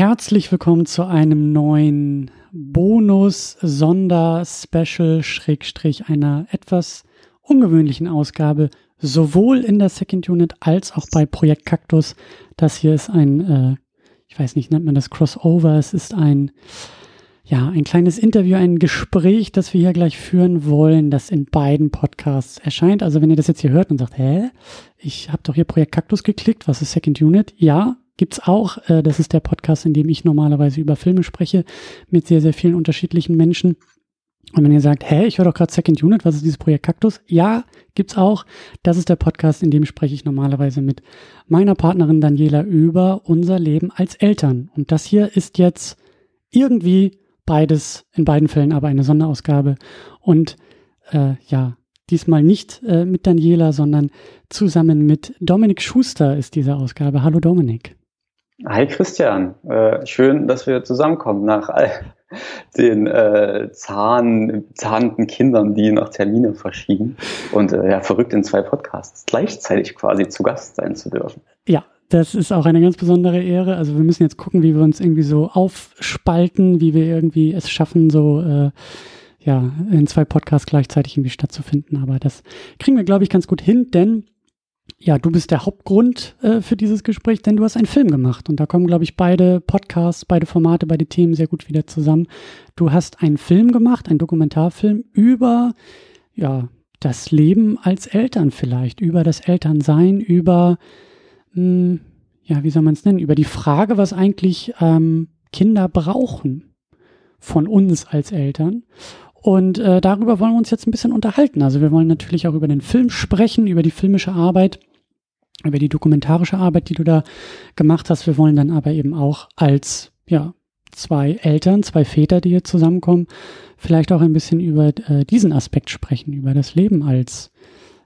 herzlich willkommen zu einem neuen Bonus-Sonder-Special, Schrägstrich einer etwas ungewöhnlichen Ausgabe, sowohl in der Second Unit als auch bei Projekt Cactus. Das hier ist ein, äh, ich weiß nicht, nennt man das Crossover, es ist ein, ja, ein kleines Interview, ein Gespräch, das wir hier gleich führen wollen, das in beiden Podcasts erscheint. Also wenn ihr das jetzt hier hört und sagt, hä, ich habe doch hier Projekt Cactus geklickt, was ist Second Unit? Ja, gibt's auch. Äh, das ist der Podcast, in dem ich normalerweise über Filme spreche mit sehr, sehr vielen unterschiedlichen Menschen. Und wenn ihr sagt, hä, ich höre doch gerade Second Unit, was ist dieses Projekt Kaktus? Ja, gibt's auch. Das ist der Podcast, in dem spreche ich normalerweise mit meiner Partnerin Daniela über unser Leben als Eltern. Und das hier ist jetzt irgendwie beides, in beiden Fällen aber eine Sonderausgabe. Und äh, ja, diesmal nicht äh, mit Daniela, sondern zusammen mit Dominik Schuster ist diese Ausgabe. Hallo Dominik. Hi Christian, äh, schön, dass wir zusammenkommen nach all den äh, Zahn, zahnenden Kindern, die nach Termine verschieben und äh, ja, verrückt in zwei Podcasts gleichzeitig quasi zu Gast sein zu dürfen. Ja, das ist auch eine ganz besondere Ehre. Also wir müssen jetzt gucken, wie wir uns irgendwie so aufspalten, wie wir irgendwie es schaffen, so äh, ja, in zwei Podcasts gleichzeitig irgendwie stattzufinden. Aber das kriegen wir, glaube ich, ganz gut hin, denn ja, du bist der Hauptgrund äh, für dieses Gespräch, denn du hast einen Film gemacht. Und da kommen, glaube ich, beide Podcasts, beide Formate, beide Themen sehr gut wieder zusammen. Du hast einen Film gemacht, einen Dokumentarfilm über, ja, das Leben als Eltern vielleicht, über das Elternsein, über, mh, hm, ja, wie soll man es nennen, über die Frage, was eigentlich ähm, Kinder brauchen von uns als Eltern. Und äh, darüber wollen wir uns jetzt ein bisschen unterhalten. Also wir wollen natürlich auch über den Film sprechen, über die filmische Arbeit, über die dokumentarische Arbeit, die du da gemacht hast. Wir wollen dann aber eben auch als ja zwei Eltern, zwei Väter, die hier zusammenkommen, vielleicht auch ein bisschen über äh, diesen Aspekt sprechen, über das Leben als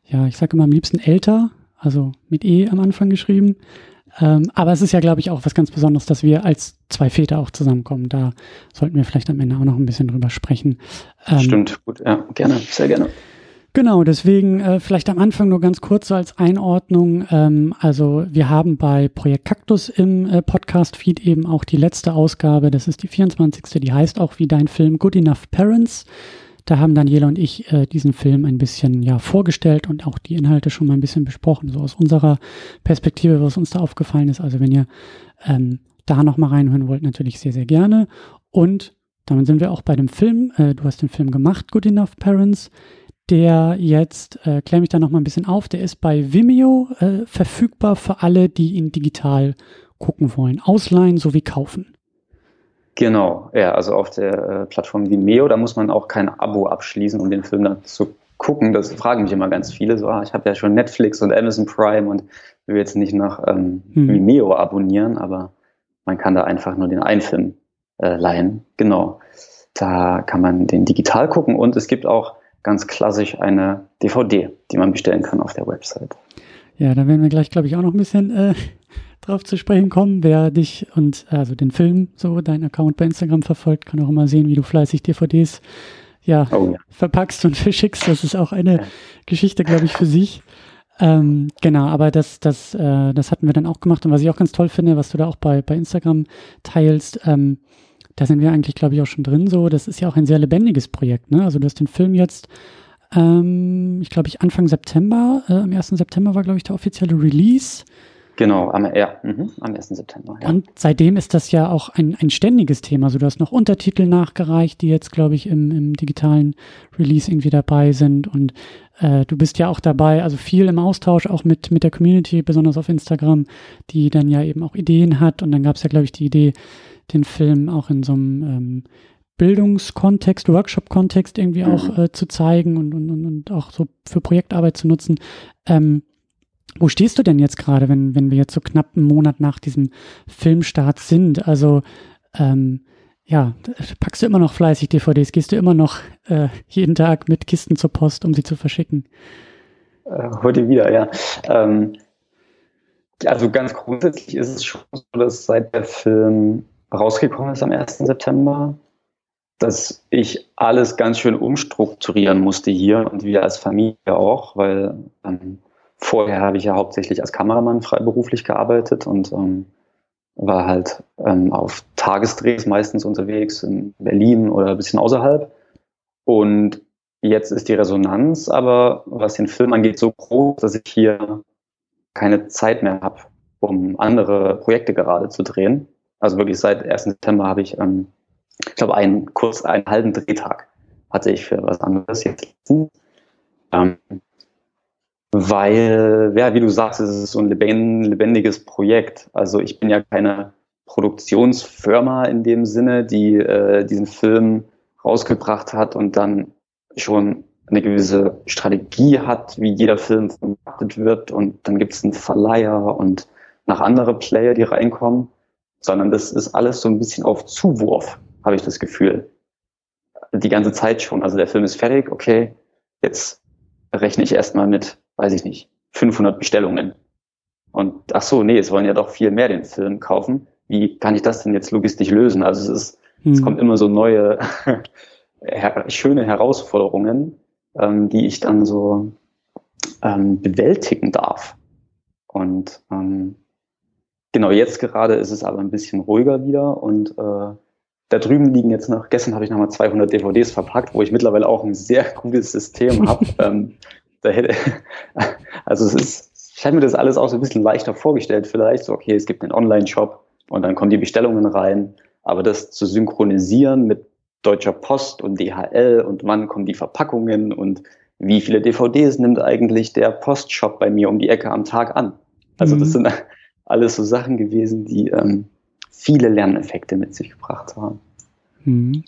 ja, ich sage immer am liebsten älter, also mit E am Anfang geschrieben, ähm, aber es ist ja, glaube ich, auch was ganz Besonderes, dass wir als zwei Väter auch zusammenkommen. Da sollten wir vielleicht am Ende auch noch ein bisschen drüber sprechen. Ähm, Stimmt, gut, ja, gerne, sehr gerne. Genau, deswegen äh, vielleicht am Anfang nur ganz kurz so als Einordnung. Ähm, also wir haben bei Projekt Kaktus im äh, Podcast-Feed eben auch die letzte Ausgabe, das ist die 24. Die heißt auch wie dein Film Good Enough Parents. Da haben Daniela und ich äh, diesen Film ein bisschen ja vorgestellt und auch die Inhalte schon mal ein bisschen besprochen, so aus unserer Perspektive, was uns da aufgefallen ist. Also wenn ihr ähm, da noch mal reinhören wollt, natürlich sehr, sehr gerne. Und damit sind wir auch bei dem Film. Äh, du hast den Film gemacht, Good Enough Parents. Der jetzt, äh, klär mich da noch mal ein bisschen auf, der ist bei Vimeo äh, verfügbar für alle, die ihn digital gucken wollen. Ausleihen sowie kaufen. Genau, ja, also auf der äh, Plattform Vimeo, da muss man auch kein Abo abschließen, um den Film dann zu gucken. Das fragen mich immer ganz viele. So, ah, ich habe ja schon Netflix und Amazon Prime und will jetzt nicht nach ähm, hm. Vimeo abonnieren, aber man kann da einfach nur den einen Film äh, leihen. Genau. Da kann man den digital gucken und es gibt auch ganz klassisch eine DVD, die man bestellen kann auf der Website. Ja, da werden wir gleich, glaube ich, auch noch ein bisschen äh, drauf zu sprechen kommen. Wer dich und also den Film, so dein Account bei Instagram verfolgt, kann auch immer sehen, wie du fleißig DVDs ja, oh, ja. verpackst und verschickst. Das ist auch eine ja. Geschichte, glaube ich, für sich. Ähm, genau, aber das, das, äh, das hatten wir dann auch gemacht und was ich auch ganz toll finde, was du da auch bei, bei Instagram teilst, ähm, da sind wir eigentlich, glaube ich, auch schon drin. So, das ist ja auch ein sehr lebendiges Projekt. Ne? Also du hast den Film jetzt, ähm, ich glaube, ich Anfang September, äh, am 1. September war, glaube ich, der offizielle Release. Genau, am, ja, mh, am 1. September. Ja. Und seitdem ist das ja auch ein, ein ständiges Thema. Also du hast noch Untertitel nachgereicht, die jetzt, glaube ich, im, im digitalen Release irgendwie dabei sind. Und äh, du bist ja auch dabei, also viel im Austausch auch mit, mit der Community, besonders auf Instagram, die dann ja eben auch Ideen hat. Und dann gab es ja, glaube ich, die Idee, den Film auch in so einem ähm, Bildungskontext, Workshop-Kontext irgendwie auch mhm. äh, zu zeigen und, und, und auch so für Projektarbeit zu nutzen. Ähm, wo stehst du denn jetzt gerade, wenn, wenn wir jetzt so knapp einen Monat nach diesem Filmstart sind? Also, ähm, ja, packst du immer noch fleißig DVDs? Gehst du immer noch äh, jeden Tag mit Kisten zur Post, um sie zu verschicken? Äh, heute wieder, ja. Ähm, also ganz grundsätzlich ist es schon so, dass seit der Film rausgekommen ist am 1. September, dass ich alles ganz schön umstrukturieren musste hier und wir als Familie auch, weil ähm, Vorher habe ich ja hauptsächlich als Kameramann freiberuflich gearbeitet und ähm, war halt ähm, auf Tagesdrehs meistens unterwegs in Berlin oder ein bisschen außerhalb. Und jetzt ist die Resonanz aber, was den Film angeht, so groß, dass ich hier keine Zeit mehr habe, um andere Projekte gerade zu drehen. Also wirklich seit 1. September habe ich, ähm, ich glaube, einen kurz einen halben Drehtag hatte ich für was anderes jetzt. Ähm, weil, ja, wie du sagst, es ist so ein lebendiges Projekt. Also ich bin ja keine Produktionsfirma in dem Sinne, die äh, diesen Film rausgebracht hat und dann schon eine gewisse Strategie hat, wie jeder Film vermarktet wird und dann gibt es einen Verleiher und nach andere Player, die reinkommen, sondern das ist alles so ein bisschen auf Zuwurf, habe ich das Gefühl. Die ganze Zeit schon. Also der Film ist fertig, okay, jetzt rechne ich erstmal mit, weiß ich nicht, 500 Bestellungen. Und ach so, nee, es wollen ja doch viel mehr den Film kaufen. Wie kann ich das denn jetzt logistisch lösen? Also es ist, hm. es kommt immer so neue, schöne Herausforderungen, ähm, die ich dann so ähm, bewältigen darf. Und ähm, genau jetzt gerade ist es aber ein bisschen ruhiger wieder und äh, da drüben liegen jetzt noch, gestern habe ich nochmal 200 DVDs verpackt, wo ich mittlerweile auch ein sehr gutes System habe. ähm, da hätte, also es ist, ich habe mir das alles auch so ein bisschen leichter vorgestellt vielleicht. So, okay, es gibt einen Online-Shop und dann kommen die Bestellungen rein. Aber das zu synchronisieren mit Deutscher Post und DHL und wann kommen die Verpackungen und wie viele DVDs nimmt eigentlich der Postshop bei mir um die Ecke am Tag an? Also mhm. das sind alles so Sachen gewesen, die ähm, viele Lerneffekte mit sich gebracht haben. Mhm.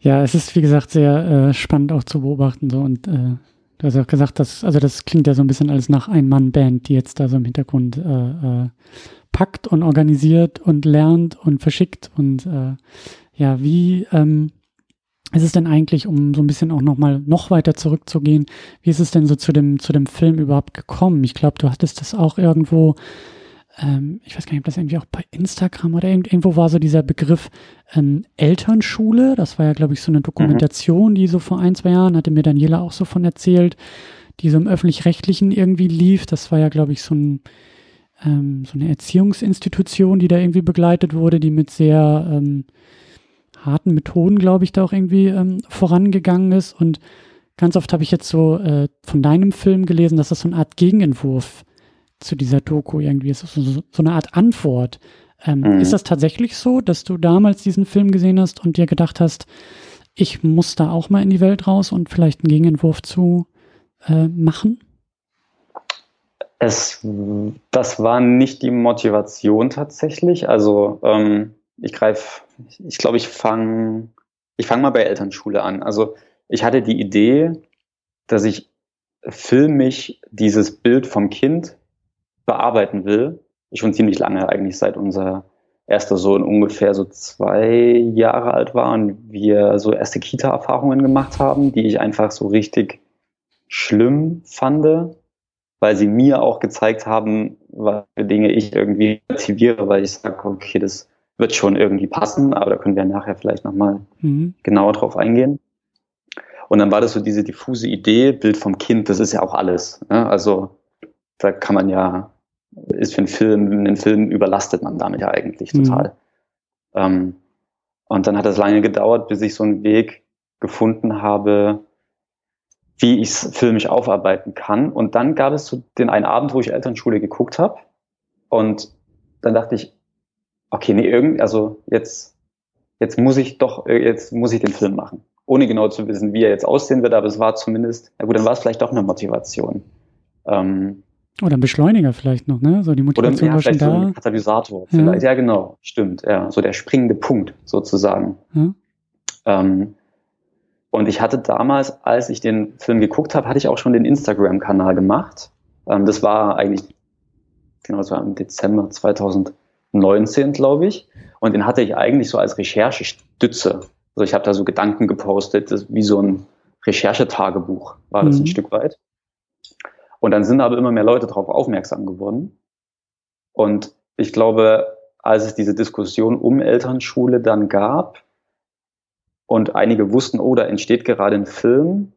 Ja, es ist wie gesagt sehr äh, spannend auch zu beobachten so und äh, du hast auch gesagt, dass also das klingt ja so ein bisschen alles nach Ein-Mann-Band, die jetzt da so im Hintergrund äh, äh packt und organisiert und lernt und verschickt und äh, ja, wie ähm, ist es denn eigentlich, um so ein bisschen auch nochmal noch weiter zurückzugehen, wie ist es denn so zu dem, zu dem Film überhaupt gekommen? Ich glaube, du hattest das auch irgendwo, ähm, ich weiß gar nicht, ob das irgendwie auch bei Instagram oder irgendwo war so dieser Begriff ähm, Elternschule. Das war ja, glaube ich, so eine Dokumentation, mhm. die so vor ein, zwei Jahren, hatte mir Daniela auch so von erzählt, die so im öffentlich-rechtlichen irgendwie lief. Das war ja, glaube ich, so ein ähm, so eine Erziehungsinstitution, die da irgendwie begleitet wurde, die mit sehr ähm, harten Methoden, glaube ich, da auch irgendwie ähm, vorangegangen ist. Und ganz oft habe ich jetzt so äh, von deinem Film gelesen, dass das so eine Art Gegenentwurf zu dieser Doku irgendwie ist, so, so eine Art Antwort. Ähm, mhm. Ist das tatsächlich so, dass du damals diesen Film gesehen hast und dir gedacht hast, ich muss da auch mal in die Welt raus und vielleicht einen Gegenentwurf zu äh, machen? Es, das war nicht die Motivation tatsächlich. Also ähm, ich greife, ich glaube, ich fange ich fang mal bei Elternschule an. Also ich hatte die Idee, dass ich filmisch dieses Bild vom Kind bearbeiten will. Schon ziemlich lange, eigentlich seit unser erster Sohn ungefähr so zwei Jahre alt war und wir so erste Kita-Erfahrungen gemacht haben, die ich einfach so richtig schlimm fand, weil sie mir auch gezeigt haben, was für Dinge ich irgendwie motiviere, weil ich sage, okay, das wird schon irgendwie passen, aber da können wir nachher vielleicht nochmal mhm. genauer drauf eingehen. Und dann war das so diese diffuse Idee, Bild vom Kind, das ist ja auch alles. Ne? Also da kann man ja, ist für einen Film, einen Film überlastet man damit ja eigentlich mhm. total. Mhm. Ähm, und dann hat es lange gedauert, bis ich so einen Weg gefunden habe, wie ich es filmisch aufarbeiten kann. Und dann gab es so den einen Abend, wo ich Elternschule geguckt habe. Und dann dachte ich, okay, nee, irgend, also jetzt, jetzt muss ich doch, äh, jetzt muss ich den Film machen. Ohne genau zu wissen, wie er jetzt aussehen wird, aber es war zumindest, na gut, dann war es vielleicht doch eine Motivation. Ähm, oder ein Beschleuniger vielleicht noch, ne? So die Motivation oder, ja, war schon da. So ein Katalysator. Ja. ja. genau, stimmt. Ja, so der springende Punkt sozusagen. Ja. Ähm, und ich hatte damals, als ich den Film geguckt habe, hatte ich auch schon den Instagram-Kanal gemacht. Ähm, das war eigentlich, genau, das war im Dezember 2000. 19, glaube ich. Und den hatte ich eigentlich so als Recherchestütze. Also ich habe da so Gedanken gepostet, wie so ein Recherchetagebuch war das mhm. ein Stück weit. Und dann sind aber immer mehr Leute darauf aufmerksam geworden. Und ich glaube, als es diese Diskussion um Elternschule dann gab und einige wussten, oh, da entsteht gerade ein Film,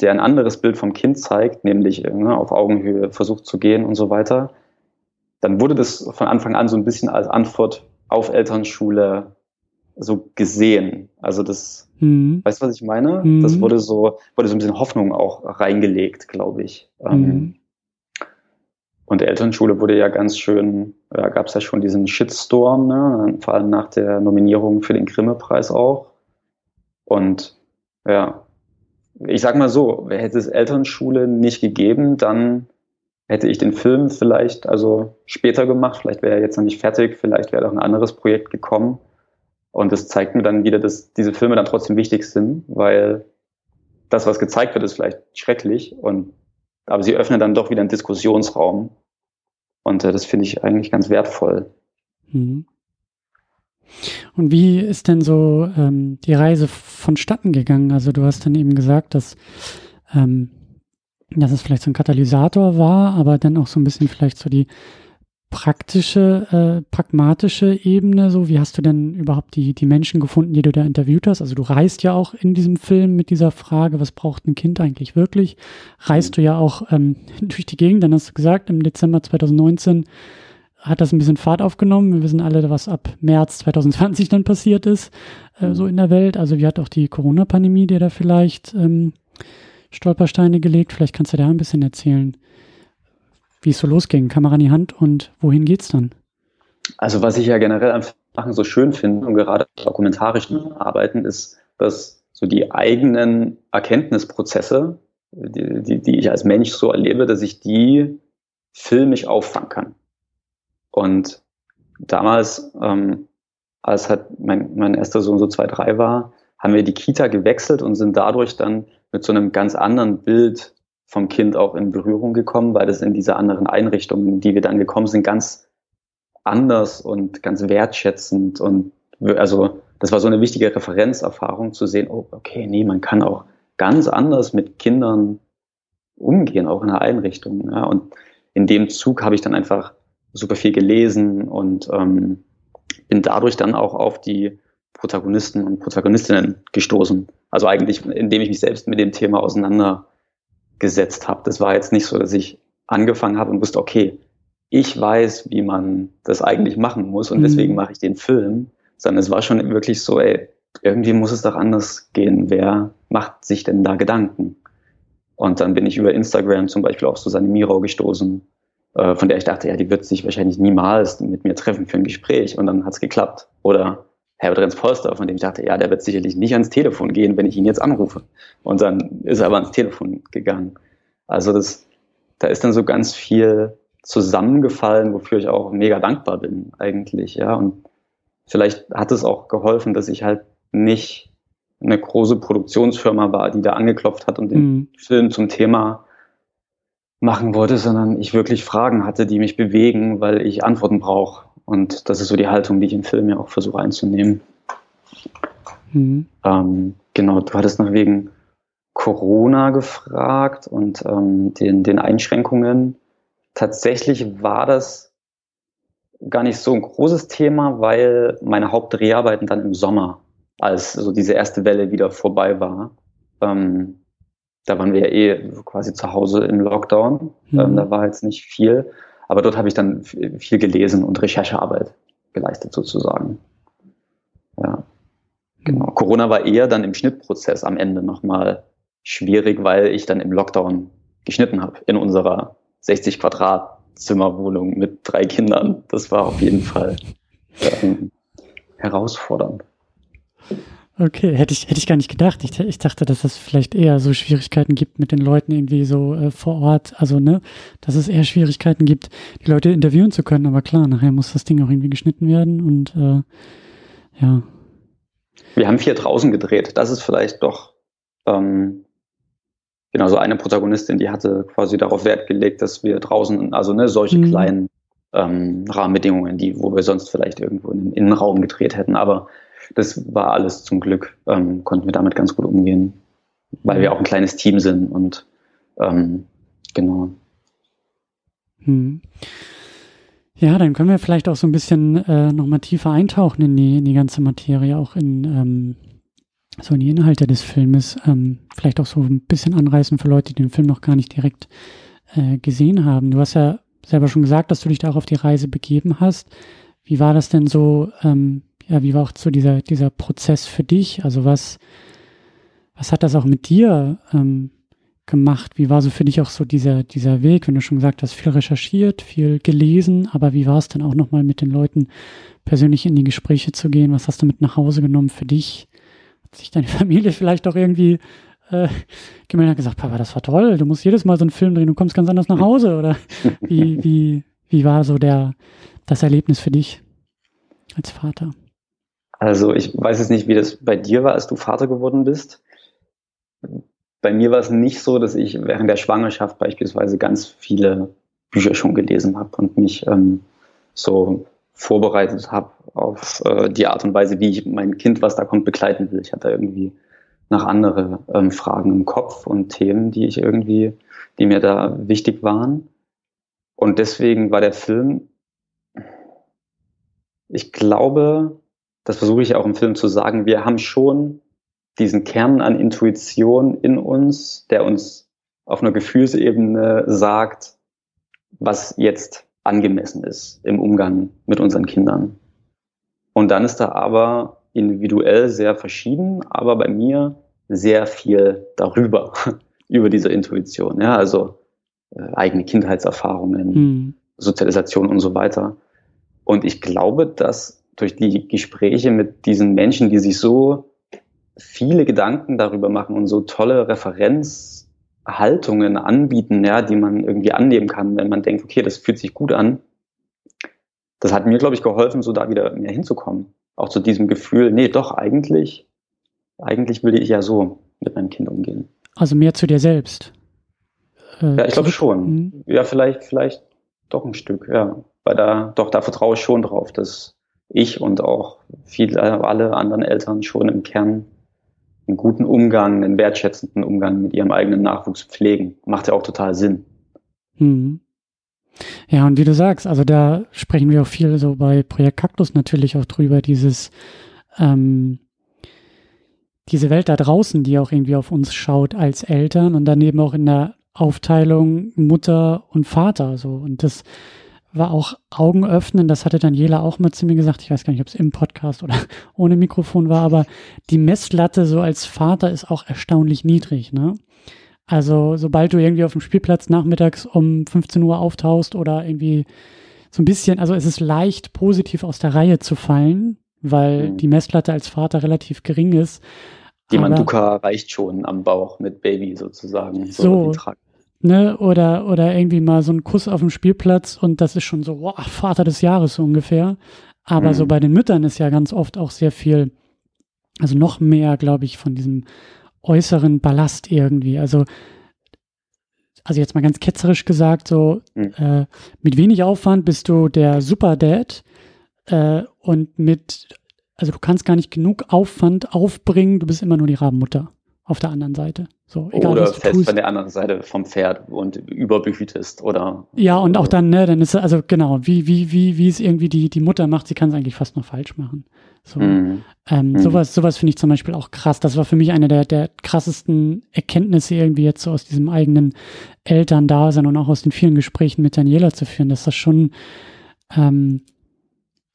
der ein anderes Bild vom Kind zeigt, nämlich ne, auf Augenhöhe versucht zu gehen und so weiter, dann wurde das von Anfang an so ein bisschen als Antwort auf Elternschule so gesehen. Also das, mhm. weißt du, was ich meine? Mhm. Das wurde so, wurde so ein bisschen Hoffnung auch reingelegt, glaube ich. Ähm, mhm. Und Elternschule wurde ja ganz schön, da gab es ja schon diesen Shitstorm, ne? vor allem nach der Nominierung für den Grimme-Preis auch. Und ja, ich sag mal so, hätte es Elternschule nicht gegeben, dann hätte ich den Film vielleicht also später gemacht, vielleicht wäre er jetzt noch nicht fertig, vielleicht wäre auch ein anderes Projekt gekommen. Und das zeigt mir dann wieder, dass diese Filme dann trotzdem wichtig sind, weil das, was gezeigt wird, ist vielleicht schrecklich und aber sie öffnen dann doch wieder einen Diskussionsraum. Und äh, das finde ich eigentlich ganz wertvoll. Mhm. Und wie ist denn so ähm, die Reise vonstatten gegangen? Also du hast dann eben gesagt, dass, ähm, dass es vielleicht so ein Katalysator war, aber dann auch so ein bisschen vielleicht so die praktische, äh, pragmatische Ebene. So, wie hast du denn überhaupt die, die Menschen gefunden, die du da interviewt hast? Also du reist ja auch in diesem Film mit dieser Frage, was braucht ein Kind eigentlich wirklich? Reist du ja auch ähm, durch die Gegend, dann hast du gesagt, im Dezember 2019 hat das ein bisschen Fahrt aufgenommen. Wir wissen alle, was ab März 2020 dann passiert ist, äh, mhm. so in der Welt. Also wie hat auch die Corona-Pandemie dir da vielleicht ähm, Stolpersteine gelegt? Vielleicht kannst du da ein bisschen erzählen, wie es so losging. Kamera in die Hand und wohin geht's dann? Also was ich ja generell an Sachen so schön finde und gerade dokumentarischen Arbeiten ist, dass so die eigenen Erkenntnisprozesse, die, die, die ich als Mensch so erlebe, dass ich die filmisch auffangen kann. Und damals, ähm, als halt mein, mein erster Sohn so zwei, drei war, haben wir die Kita gewechselt und sind dadurch dann mit so einem ganz anderen Bild vom Kind auch in Berührung gekommen, weil das in diese anderen Einrichtungen, die wir dann gekommen sind, ganz anders und ganz wertschätzend und also das war so eine wichtige Referenzerfahrung zu sehen, oh, okay, nee, man kann auch ganz anders mit Kindern umgehen, auch in einer Einrichtung. Ja. Und in dem Zug habe ich dann einfach super viel gelesen und ähm, bin dadurch dann auch auf die Protagonisten und Protagonistinnen gestoßen. Also eigentlich, indem ich mich selbst mit dem Thema auseinandergesetzt habe. Das war jetzt nicht so, dass ich angefangen habe und wusste, okay, ich weiß, wie man das eigentlich machen muss und mhm. deswegen mache ich den Film, sondern es war schon wirklich so, ey, irgendwie muss es doch anders gehen. Wer macht sich denn da Gedanken? Und dann bin ich über Instagram zum Beispiel auf Susanne Mirau gestoßen, äh, von der ich dachte, ja, die wird sich wahrscheinlich niemals mit mir treffen für ein Gespräch und dann hat es geklappt. Oder Herbert Renz Polster, von dem ich dachte, ja, der wird sicherlich nicht ans Telefon gehen, wenn ich ihn jetzt anrufe. Und dann ist er aber ans Telefon gegangen. Also das, da ist dann so ganz viel zusammengefallen, wofür ich auch mega dankbar bin eigentlich, ja. Und vielleicht hat es auch geholfen, dass ich halt nicht eine große Produktionsfirma war, die da angeklopft hat und den mhm. Film zum Thema machen wollte, sondern ich wirklich Fragen hatte, die mich bewegen, weil ich Antworten brauche. Und das ist so die Haltung, die ich im Film ja auch versuche einzunehmen. Mhm. Ähm, genau, du hattest noch wegen Corona gefragt und ähm, den, den Einschränkungen. Tatsächlich war das gar nicht so ein großes Thema, weil meine Hauptdreharbeiten dann im Sommer, als so diese erste Welle wieder vorbei war, ähm, da waren wir ja eh quasi zu Hause im Lockdown. Mhm. Ähm, da war jetzt nicht viel. Aber dort habe ich dann viel gelesen und Recherchearbeit geleistet sozusagen. Ja. Genau. Corona war eher dann im Schnittprozess am Ende nochmal schwierig, weil ich dann im Lockdown geschnitten habe in unserer 60 Quadratzimmerwohnung mit drei Kindern. Das war auf jeden Fall ähm, herausfordernd. Okay, hätte ich, hätte ich gar nicht gedacht. Ich, ich dachte, dass es vielleicht eher so Schwierigkeiten gibt mit den Leuten irgendwie so äh, vor Ort. Also, ne, dass es eher Schwierigkeiten gibt, die Leute interviewen zu können. Aber klar, nachher muss das Ding auch irgendwie geschnitten werden und äh, ja. Wir haben vier draußen gedreht. Das ist vielleicht doch ähm, genau so eine Protagonistin, die hatte quasi darauf Wert gelegt, dass wir draußen, also ne, solche mhm. kleinen ähm, Rahmenbedingungen, die, wo wir sonst vielleicht irgendwo in den Innenraum gedreht hätten. Aber das war alles zum Glück, ähm, konnten wir damit ganz gut umgehen, weil wir auch ein kleines Team sind und ähm, genau. Hm. Ja, dann können wir vielleicht auch so ein bisschen äh, nochmal tiefer eintauchen in die, in die ganze Materie, auch in ähm, so in die Inhalte des Filmes. Ähm, vielleicht auch so ein bisschen anreißen für Leute, die den Film noch gar nicht direkt äh, gesehen haben. Du hast ja selber schon gesagt, dass du dich da auch auf die Reise begeben hast. Wie war das denn so, ähm, ja, wie war auch so dieser, dieser Prozess für dich? Also was, was hat das auch mit dir ähm, gemacht? Wie war so für dich auch so dieser, dieser Weg, wenn du schon gesagt hast, viel recherchiert, viel gelesen, aber wie war es dann auch nochmal mit den Leuten persönlich in die Gespräche zu gehen? Was hast du mit nach Hause genommen für dich? Hat sich deine Familie vielleicht auch irgendwie äh, gemeldet und gesagt, Papa, das war toll, du musst jedes Mal so einen Film drehen, du kommst ganz anders nach Hause oder wie, wie, wie war so der, das Erlebnis für dich als Vater? Also ich weiß jetzt nicht, wie das bei dir war, als du Vater geworden bist. Bei mir war es nicht so, dass ich während der Schwangerschaft beispielsweise ganz viele Bücher schon gelesen habe und mich ähm, so vorbereitet habe auf äh, die Art und Weise, wie ich mein Kind, was da kommt, begleiten will. Ich hatte irgendwie nach andere ähm, Fragen im Kopf und Themen, die ich irgendwie, die mir da wichtig waren. Und deswegen war der Film, ich glaube, das versuche ich auch im Film zu sagen, wir haben schon diesen Kern an Intuition in uns, der uns auf einer Gefühlsebene sagt, was jetzt angemessen ist im Umgang mit unseren Kindern. Und dann ist da aber individuell sehr verschieden, aber bei mir sehr viel darüber, über diese Intuition. Ja, also äh, eigene Kindheitserfahrungen, mhm. Sozialisation und so weiter. Und ich glaube, dass durch die Gespräche mit diesen Menschen, die sich so viele Gedanken darüber machen und so tolle Referenzhaltungen anbieten, ja, die man irgendwie annehmen kann, wenn man denkt, okay, das fühlt sich gut an. Das hat mir, glaube ich, geholfen, so da wieder mehr hinzukommen. Auch zu diesem Gefühl, nee, doch, eigentlich, eigentlich will ich ja so mit meinem Kind umgehen. Also mehr zu dir selbst. Äh, ja, ich glaube schon. Mhm. Ja, vielleicht, vielleicht doch ein Stück, ja. Weil da, doch, da vertraue ich schon drauf, dass ich und auch viele, alle anderen Eltern schon im Kern einen guten Umgang, einen wertschätzenden Umgang mit ihrem eigenen Nachwuchs pflegen. Macht ja auch total Sinn. Mhm. Ja, und wie du sagst, also da sprechen wir auch viel so bei Projekt Kaktus natürlich auch drüber, dieses, ähm, diese Welt da draußen, die auch irgendwie auf uns schaut als Eltern und dann eben auch in der Aufteilung Mutter und Vater so. Und das war auch Augen öffnen. Das hatte Daniela auch mal zu mir gesagt. Ich weiß gar nicht, ob es im Podcast oder ohne Mikrofon war, aber die Messlatte so als Vater ist auch erstaunlich niedrig, ne? Also, sobald du irgendwie auf dem Spielplatz nachmittags um 15 Uhr auftauchst oder irgendwie so ein bisschen, also es ist leicht positiv aus der Reihe zu fallen, weil mhm. die Messlatte als Vater relativ gering ist. Die Manduka reicht schon am Bauch mit Baby sozusagen. So, so ne, oder, oder irgendwie mal so ein Kuss auf dem Spielplatz und das ist schon so, wow, Vater des Jahres so ungefähr. Aber mhm. so bei den Müttern ist ja ganz oft auch sehr viel, also noch mehr, glaube ich, von diesem äußeren Ballast irgendwie. Also, also jetzt mal ganz ketzerisch gesagt, so mhm. äh, mit wenig Aufwand bist du der Super Dad äh, und mit, also du kannst gar nicht genug Aufwand aufbringen, du bist immer nur die Rabenmutter auf der anderen Seite. So, egal, oder fest tust. von der anderen Seite vom Pferd und überbehütest oder. Ja, und auch dann, ne, dann ist also genau, wie, wie, wie, wie es irgendwie die, die Mutter macht, sie kann es eigentlich fast noch falsch machen. So, mm. Ähm, mm. Sowas, sowas finde ich zum Beispiel auch krass. Das war für mich eine der, der krassesten Erkenntnisse irgendwie jetzt so aus diesem eigenen Elterndasein und auch aus den vielen Gesprächen mit Daniela zu führen, dass das schon, ähm,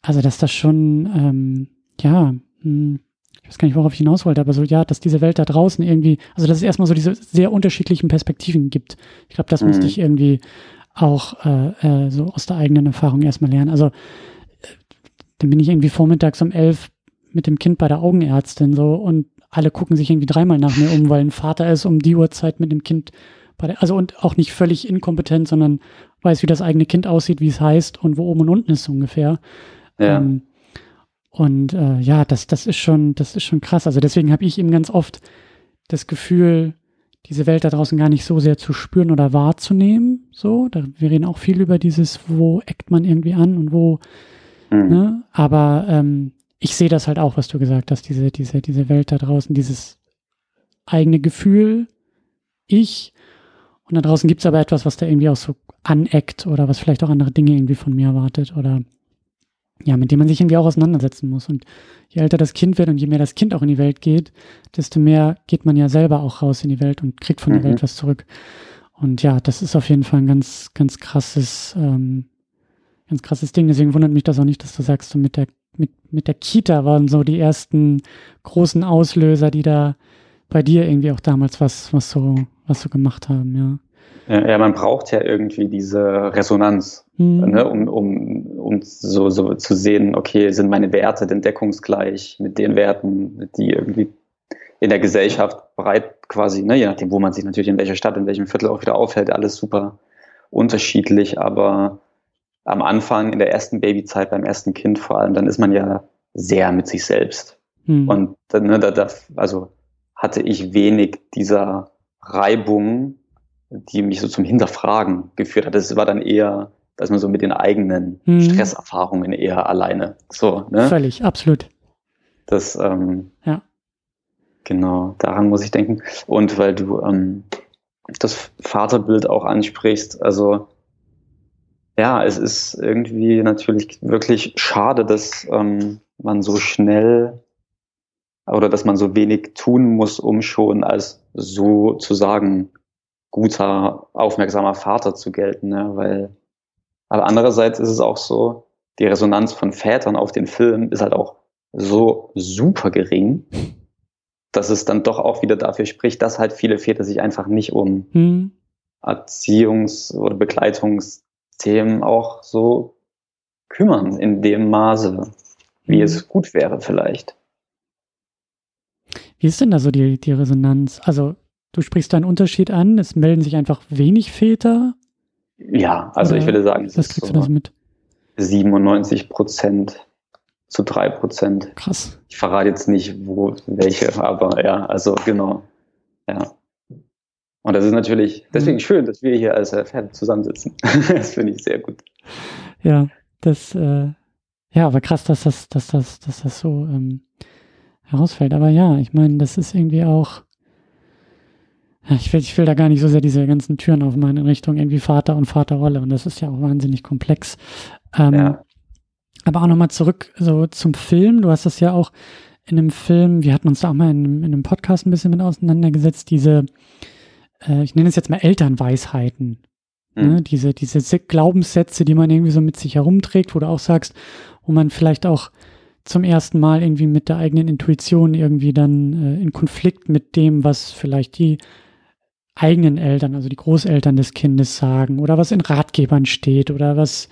also dass das schon, ähm, ja, mh, hm, ich weiß gar nicht, worauf ich hinaus wollte, aber so, ja, dass diese Welt da draußen irgendwie, also dass es erstmal so diese sehr unterschiedlichen Perspektiven gibt. Ich glaube, das mhm. musste ich irgendwie auch äh, äh, so aus der eigenen Erfahrung erstmal lernen. Also äh, dann bin ich irgendwie vormittags um elf mit dem Kind bei der Augenärztin so und alle gucken sich irgendwie dreimal nach mir um, weil ein Vater ist um die Uhrzeit mit dem Kind bei der, also und auch nicht völlig inkompetent, sondern weiß, wie das eigene Kind aussieht, wie es heißt und wo oben und unten ist so ungefähr. Ja. Ähm, und äh, ja, das, das ist schon, das ist schon krass. Also deswegen habe ich eben ganz oft das Gefühl, diese Welt da draußen gar nicht so sehr zu spüren oder wahrzunehmen. So, da, wir reden auch viel über dieses, wo eckt man irgendwie an und wo, mhm. ne? Aber ähm, ich sehe das halt auch, was du gesagt hast, diese, diese, diese Welt da draußen, dieses eigene Gefühl, ich, und da draußen gibt es aber etwas, was da irgendwie auch so aneckt oder was vielleicht auch andere Dinge irgendwie von mir erwartet oder ja, mit dem man sich irgendwie auch auseinandersetzen muss. Und je älter das Kind wird und je mehr das Kind auch in die Welt geht, desto mehr geht man ja selber auch raus in die Welt und kriegt von mhm. der Welt was zurück. Und ja, das ist auf jeden Fall ein ganz, ganz krasses, ähm, ganz krasses Ding. Deswegen wundert mich das auch nicht, dass du sagst, so mit der, mit, mit der Kita waren so die ersten großen Auslöser, die da bei dir irgendwie auch damals was, was so, was so gemacht haben, ja. Ja, ja man braucht ja irgendwie diese Resonanz, mhm. ne, um, um, um so, so zu sehen, okay, sind meine Werte denn deckungsgleich mit den Werten, die irgendwie in der Gesellschaft breit quasi, ne, je nachdem, wo man sich natürlich in welcher Stadt, in welchem Viertel auch wieder aufhält, alles super unterschiedlich, aber am Anfang, in der ersten Babyzeit, beim ersten Kind vor allem, dann ist man ja sehr mit sich selbst. Hm. Und dann, ne, da, da, also hatte ich wenig dieser Reibung, die mich so zum Hinterfragen geführt hat. Das war dann eher, dass man so mit den eigenen hm. Stresserfahrungen eher alleine. So, ne? Völlig, absolut. Das, ähm, ja. Genau, daran muss ich denken. Und weil du ähm, das Vaterbild auch ansprichst, also ja, es ist irgendwie natürlich wirklich schade, dass ähm, man so schnell oder dass man so wenig tun muss, um schon als sozusagen guter, aufmerksamer Vater zu gelten, ne? weil aber andererseits ist es auch so, die Resonanz von Vätern auf den Film ist halt auch so super gering, dass es dann doch auch wieder dafür spricht, dass halt viele Väter sich einfach nicht um hm. Erziehungs- oder Begleitungsthemen auch so kümmern in dem Maße, wie hm. es gut wäre vielleicht. Wie ist denn da so die, die Resonanz? Also, du sprichst da einen Unterschied an, es melden sich einfach wenig Väter. Ja, also Oder ich würde sagen, was kriegst so du das mit? 97 Prozent zu 3 Prozent. Krass. Ich verrate jetzt nicht, wo, welche, aber ja, also genau. Ja. Und das ist natürlich deswegen mhm. schön, dass wir hier als Pferde zusammensitzen. das finde ich sehr gut. Ja, das, äh, ja, aber krass, dass das, dass das, dass das so ähm, herausfällt. Aber ja, ich meine, das ist irgendwie auch, ich will, ich will da gar nicht so sehr diese ganzen Türen aufmachen in Richtung irgendwie Vater und Vaterrolle. Und das ist ja auch wahnsinnig komplex. Ähm, ja. Aber auch nochmal zurück so zum Film. Du hast das ja auch in einem Film, wir hatten uns da auch mal in, in einem Podcast ein bisschen mit auseinandergesetzt, diese, äh, ich nenne es jetzt mal Elternweisheiten. Mhm. Ne? Diese, diese Glaubenssätze, die man irgendwie so mit sich herumträgt, wo du auch sagst, wo man vielleicht auch zum ersten Mal irgendwie mit der eigenen Intuition irgendwie dann äh, in Konflikt mit dem, was vielleicht die eigenen Eltern, also die Großeltern des Kindes sagen oder was in Ratgebern steht oder was,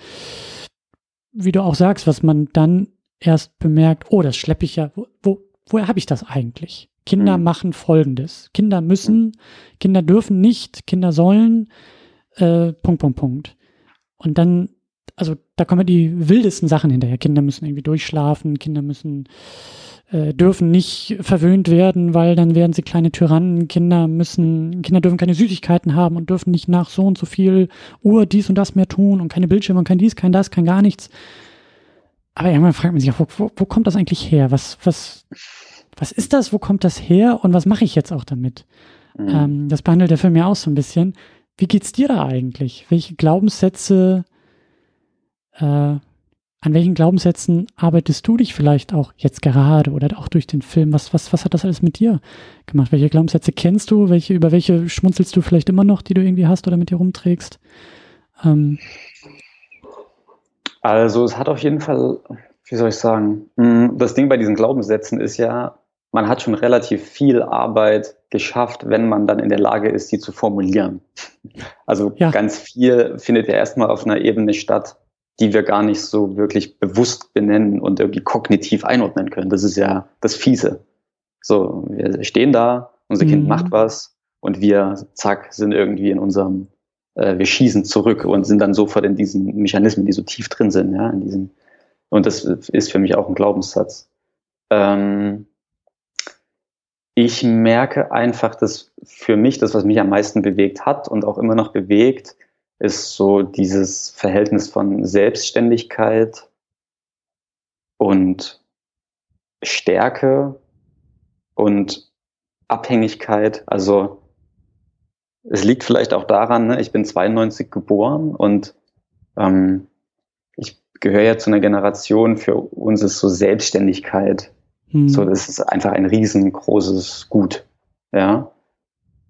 wie du auch sagst, was man dann erst bemerkt, oh, das schleppe ich ja, wo, wo woher habe ich das eigentlich? Kinder mhm. machen Folgendes. Kinder müssen, Kinder dürfen nicht, Kinder sollen, äh, Punkt, Punkt, Punkt. Und dann also da kommen die wildesten Sachen hinterher. Kinder müssen irgendwie durchschlafen, Kinder müssen äh, dürfen nicht verwöhnt werden, weil dann werden sie kleine Tyrannen. Kinder müssen, Kinder dürfen keine Süßigkeiten haben und dürfen nicht nach so und so viel Uhr dies und das mehr tun und keine Bildschirme und kein dies, kein das, kein gar nichts. Aber irgendwann fragt man sich auch, wo, wo, wo kommt das eigentlich her? Was, was, was ist das? Wo kommt das her? Und was mache ich jetzt auch damit? Mhm. Ähm, das behandelt der Film ja auch so ein bisschen. Wie geht's dir da eigentlich? Welche Glaubenssätze äh, an welchen Glaubenssätzen arbeitest du dich vielleicht auch jetzt gerade oder auch durch den Film? Was, was, was hat das alles mit dir gemacht? Welche Glaubenssätze kennst du? Welche, über welche schmunzelst du vielleicht immer noch, die du irgendwie hast oder mit dir rumträgst? Ähm. Also es hat auf jeden Fall, wie soll ich sagen, hm, das Ding bei diesen Glaubenssätzen ist ja, man hat schon relativ viel Arbeit geschafft, wenn man dann in der Lage ist, sie zu formulieren. Also ja. ganz viel findet ja erstmal auf einer Ebene statt, die wir gar nicht so wirklich bewusst benennen und irgendwie kognitiv einordnen können. Das ist ja das Fiese. So, wir stehen da, unser mhm. Kind macht was und wir, zack, sind irgendwie in unserem, äh, wir schießen zurück und sind dann sofort in diesen Mechanismen, die so tief drin sind, ja, in diesen, und das ist für mich auch ein Glaubenssatz. Ähm, ich merke einfach, dass für mich das, was mich am meisten bewegt hat und auch immer noch bewegt, ist so dieses Verhältnis von Selbstständigkeit und Stärke und Abhängigkeit. Also es liegt vielleicht auch daran, ne, ich bin 92 geboren und ähm, ich gehöre ja zu einer Generation, für uns ist so Selbstständigkeit, hm. so das ist einfach ein riesengroßes Gut. Ja.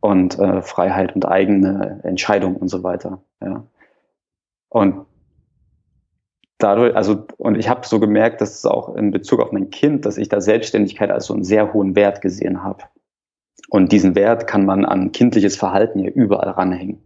Und äh, Freiheit und eigene Entscheidung und so weiter. Ja. Und dadurch, also, und ich habe so gemerkt, dass es auch in Bezug auf mein Kind, dass ich da Selbstständigkeit als so einen sehr hohen Wert gesehen habe. Und diesen Wert kann man an kindliches Verhalten ja überall ranhängen.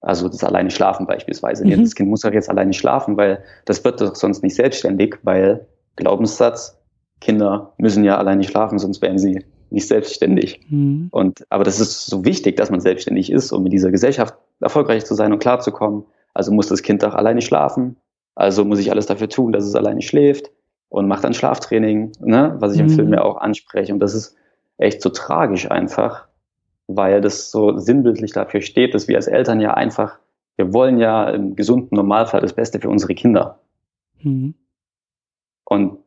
Also das alleine schlafen beispielsweise. Mhm. Das Kind muss doch jetzt alleine schlafen, weil das wird doch sonst nicht selbstständig, weil Glaubenssatz, Kinder müssen ja alleine schlafen, sonst wären sie nicht selbstständig. Mhm. Und, aber das ist so wichtig, dass man selbstständig ist, um in dieser Gesellschaft erfolgreich zu sein und klarzukommen. Also muss das Kind doch alleine schlafen. Also muss ich alles dafür tun, dass es alleine schläft und macht dann Schlaftraining, ne, was ich mhm. im Film ja auch anspreche. Und das ist echt so tragisch einfach, weil das so sinnbildlich dafür steht, dass wir als Eltern ja einfach, wir wollen ja im gesunden Normalfall das Beste für unsere Kinder. Mhm. Und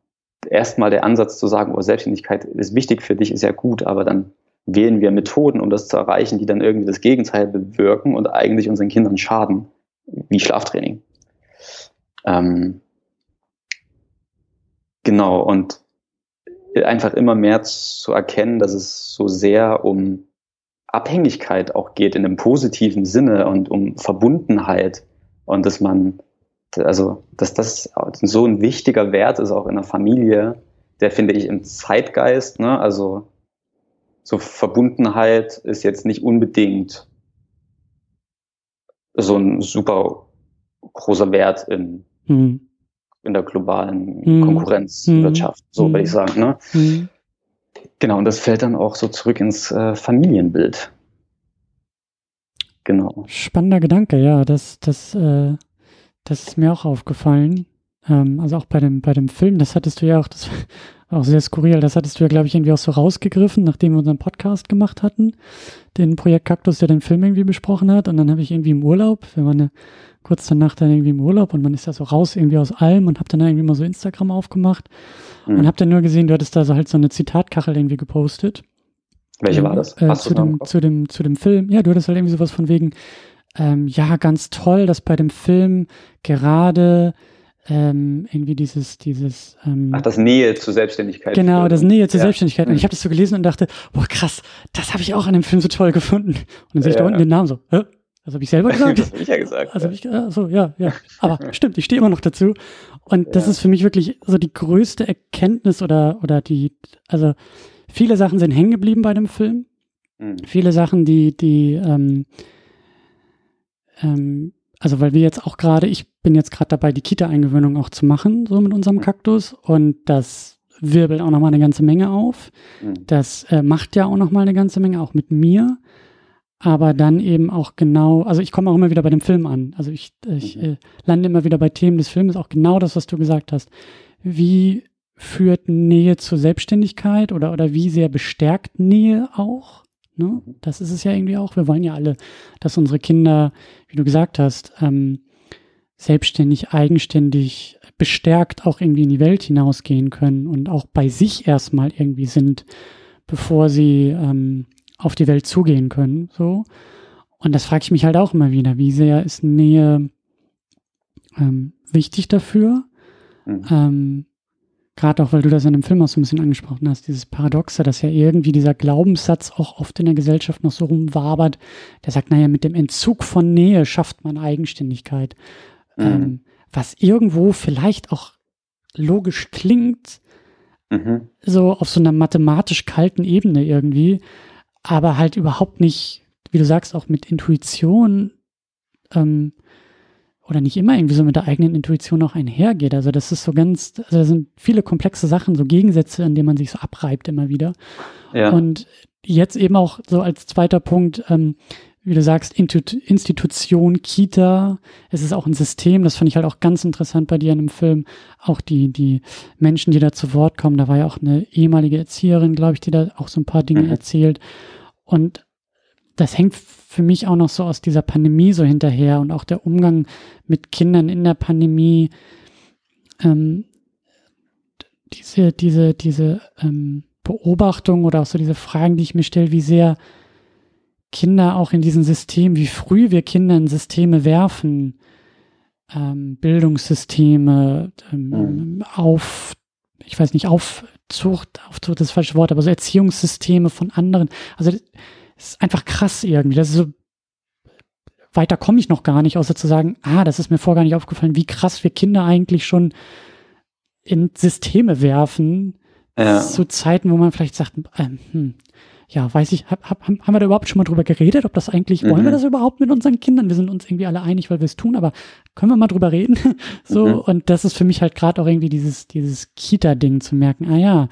erstmal der Ansatz zu sagen, oh, Selbstständigkeit ist wichtig für dich, ist ja gut, aber dann wählen wir Methoden, um das zu erreichen, die dann irgendwie das Gegenteil bewirken und eigentlich unseren Kindern schaden, wie Schlaftraining. Ähm, genau, und einfach immer mehr zu erkennen, dass es so sehr um Abhängigkeit auch geht in einem positiven Sinne und um Verbundenheit und dass man, also, dass das so ein wichtiger Wert ist auch in der Familie, der finde ich im Zeitgeist, ne, also so Verbundenheit ist jetzt nicht unbedingt so ein super großer Wert in, mhm. in der globalen mhm. Konkurrenzwirtschaft, so mhm. würde ich sagen. Ne? Mhm. Genau, und das fällt dann auch so zurück ins äh, Familienbild. Genau. Spannender Gedanke, ja, das, das, äh, das ist mir auch aufgefallen. Ähm, also auch bei dem, bei dem Film, das hattest du ja auch, das war auch sehr skurril, das hattest du ja, glaube ich, irgendwie auch so rausgegriffen, nachdem wir unseren Podcast gemacht hatten, den Projekt Kaktus, der den Film irgendwie besprochen hat. Und dann habe ich irgendwie im Urlaub, wir waren eine kurz danach dann irgendwie im Urlaub und man ist ja so raus irgendwie aus allem und hab dann irgendwie mal so Instagram aufgemacht mhm. und hab dann nur gesehen, du hattest da so halt so eine Zitatkachel irgendwie gepostet. Welche war das? Äh, zu, dem, zu, dem, zu dem Film. Ja, du hattest halt irgendwie sowas von wegen, ähm, ja, ganz toll, dass bei dem Film gerade ähm, irgendwie dieses, dieses ähm, Ach, das Nähe zur Selbstständigkeit. Genau, das Nähe zur ja. Selbstständigkeit. Und ich habe das so gelesen und dachte, boah, krass, das habe ich auch an dem Film so toll gefunden. Und dann sehe ich ja. da unten den Namen so, Hä? Das habe ich selber gesagt. das habe ich ja gesagt. Also ja. ich, also ja, ja. Aber stimmt, ich stehe immer noch dazu. Und das ist für mich wirklich so die größte Erkenntnis oder, oder die, also viele Sachen sind hängen geblieben bei dem Film. Mhm. Viele Sachen, die, die, ähm, ähm, also weil wir jetzt auch gerade, ich bin jetzt gerade dabei, die Kita-Eingewöhnung auch zu machen, so mit unserem mhm. Kaktus. Und das wirbelt auch nochmal eine ganze Menge auf. Mhm. Das äh, macht ja auch nochmal eine ganze Menge, auch mit mir aber dann eben auch genau, also ich komme auch immer wieder bei dem Film an. Also ich, ich mhm. äh, lande immer wieder bei Themen des Films, auch genau das, was du gesagt hast. Wie führt Nähe zur Selbstständigkeit oder, oder wie sehr bestärkt Nähe auch? Ne? Mhm. Das ist es ja irgendwie auch. Wir wollen ja alle, dass unsere Kinder, wie du gesagt hast, ähm, selbstständig, eigenständig, bestärkt auch irgendwie in die Welt hinausgehen können und auch bei sich erstmal irgendwie sind, bevor sie ähm, auf die Welt zugehen können. So. Und das frage ich mich halt auch immer wieder, wie sehr ist Nähe ähm, wichtig dafür? Mhm. Ähm, Gerade auch, weil du das in dem Film auch so ein bisschen angesprochen hast, dieses Paradoxe, dass ja irgendwie dieser Glaubenssatz auch oft in der Gesellschaft noch so rumwabert, der sagt, naja, mit dem Entzug von Nähe schafft man Eigenständigkeit. Mhm. Ähm, was irgendwo vielleicht auch logisch klingt, mhm. so auf so einer mathematisch kalten Ebene irgendwie, aber halt überhaupt nicht, wie du sagst, auch mit Intuition ähm, oder nicht immer irgendwie so mit der eigenen Intuition auch einhergeht. Also das ist so ganz, also da sind viele komplexe Sachen, so Gegensätze, an denen man sich so abreibt immer wieder. Ja. Und jetzt eben auch so als zweiter Punkt, ähm, wie du sagst, Institution, Kita, es ist auch ein System, das fand ich halt auch ganz interessant bei dir in dem Film. Auch die, die Menschen, die da zu Wort kommen, da war ja auch eine ehemalige Erzieherin, glaube ich, die da auch so ein paar Dinge mhm. erzählt. Und das hängt für mich auch noch so aus dieser Pandemie so hinterher und auch der Umgang mit Kindern in der Pandemie. Ähm, diese, diese, diese ähm, Beobachtung oder auch so diese Fragen, die ich mir stelle, wie sehr Kinder auch in diesen Systemen, wie früh wir Kinder in Systeme werfen, ähm, Bildungssysteme, ähm, mhm. auf, ich weiß nicht, Aufzucht, Aufzucht ist das falsche Wort, aber so Erziehungssysteme von anderen. Also ist einfach krass irgendwie. Das ist so, weiter komme ich noch gar nicht, außer zu sagen, ah, das ist mir vorher gar nicht aufgefallen, wie krass wir Kinder eigentlich schon in Systeme werfen, ja. zu Zeiten, wo man vielleicht sagt, ähm, hm, ja, weiß ich, hab, hab, haben wir da überhaupt schon mal drüber geredet, ob das eigentlich, mhm. wollen wir mhm. das überhaupt mit unseren Kindern? Wir sind uns irgendwie alle einig, weil wir es tun, aber können wir mal drüber reden? so, mhm. und das ist für mich halt gerade auch irgendwie dieses, dieses Kita-Ding zu merken, ah ja,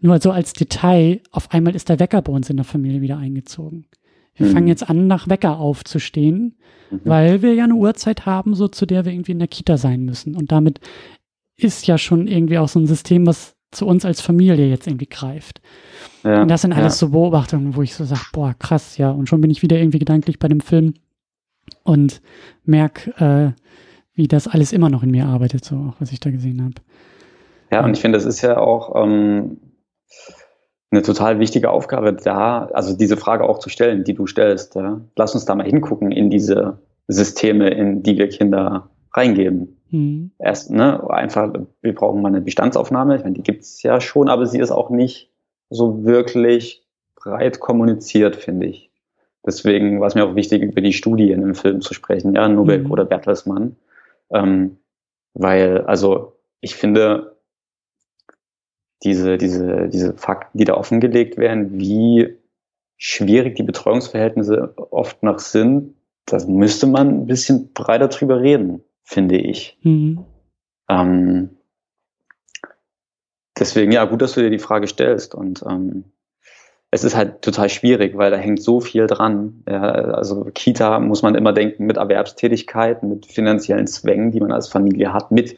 nur so als Detail, auf einmal ist der Wecker bei uns in der Familie wieder eingezogen. Wir mhm. fangen jetzt an, nach Wecker aufzustehen, mhm. weil wir ja eine Uhrzeit haben, so zu der wir irgendwie in der Kita sein müssen. Und damit ist ja schon irgendwie auch so ein System, was zu uns als Familie jetzt irgendwie greift. Ja, und das sind alles ja. so Beobachtungen, wo ich so sage, boah, krass, ja. Und schon bin ich wieder irgendwie gedanklich bei dem Film und merke, äh, wie das alles immer noch in mir arbeitet, so auch was ich da gesehen habe. Ja, und ich finde, das ist ja auch ähm, eine total wichtige Aufgabe da, also diese Frage auch zu stellen, die du stellst. Ja? Lass uns da mal hingucken in diese Systeme, in die wir Kinder reingeben. Mhm. Erst, ne, einfach, wir brauchen mal eine Bestandsaufnahme. Ich meine, die gibt es ja schon, aber sie ist auch nicht so wirklich breit kommuniziert, finde ich. Deswegen war es mir auch wichtig, über die Studien im Film zu sprechen, ja, Nubeck mhm. oder Bertelsmann. Ähm, weil, also, ich finde, diese, diese, diese Fakten, die da offengelegt werden, wie schwierig die Betreuungsverhältnisse oft noch sind, das müsste man ein bisschen breiter drüber reden finde ich. Mhm. Ähm, deswegen, ja, gut, dass du dir die Frage stellst. Und ähm, es ist halt total schwierig, weil da hängt so viel dran. Ja, also Kita muss man immer denken mit Erwerbstätigkeit, mit finanziellen Zwängen, die man als Familie hat, mit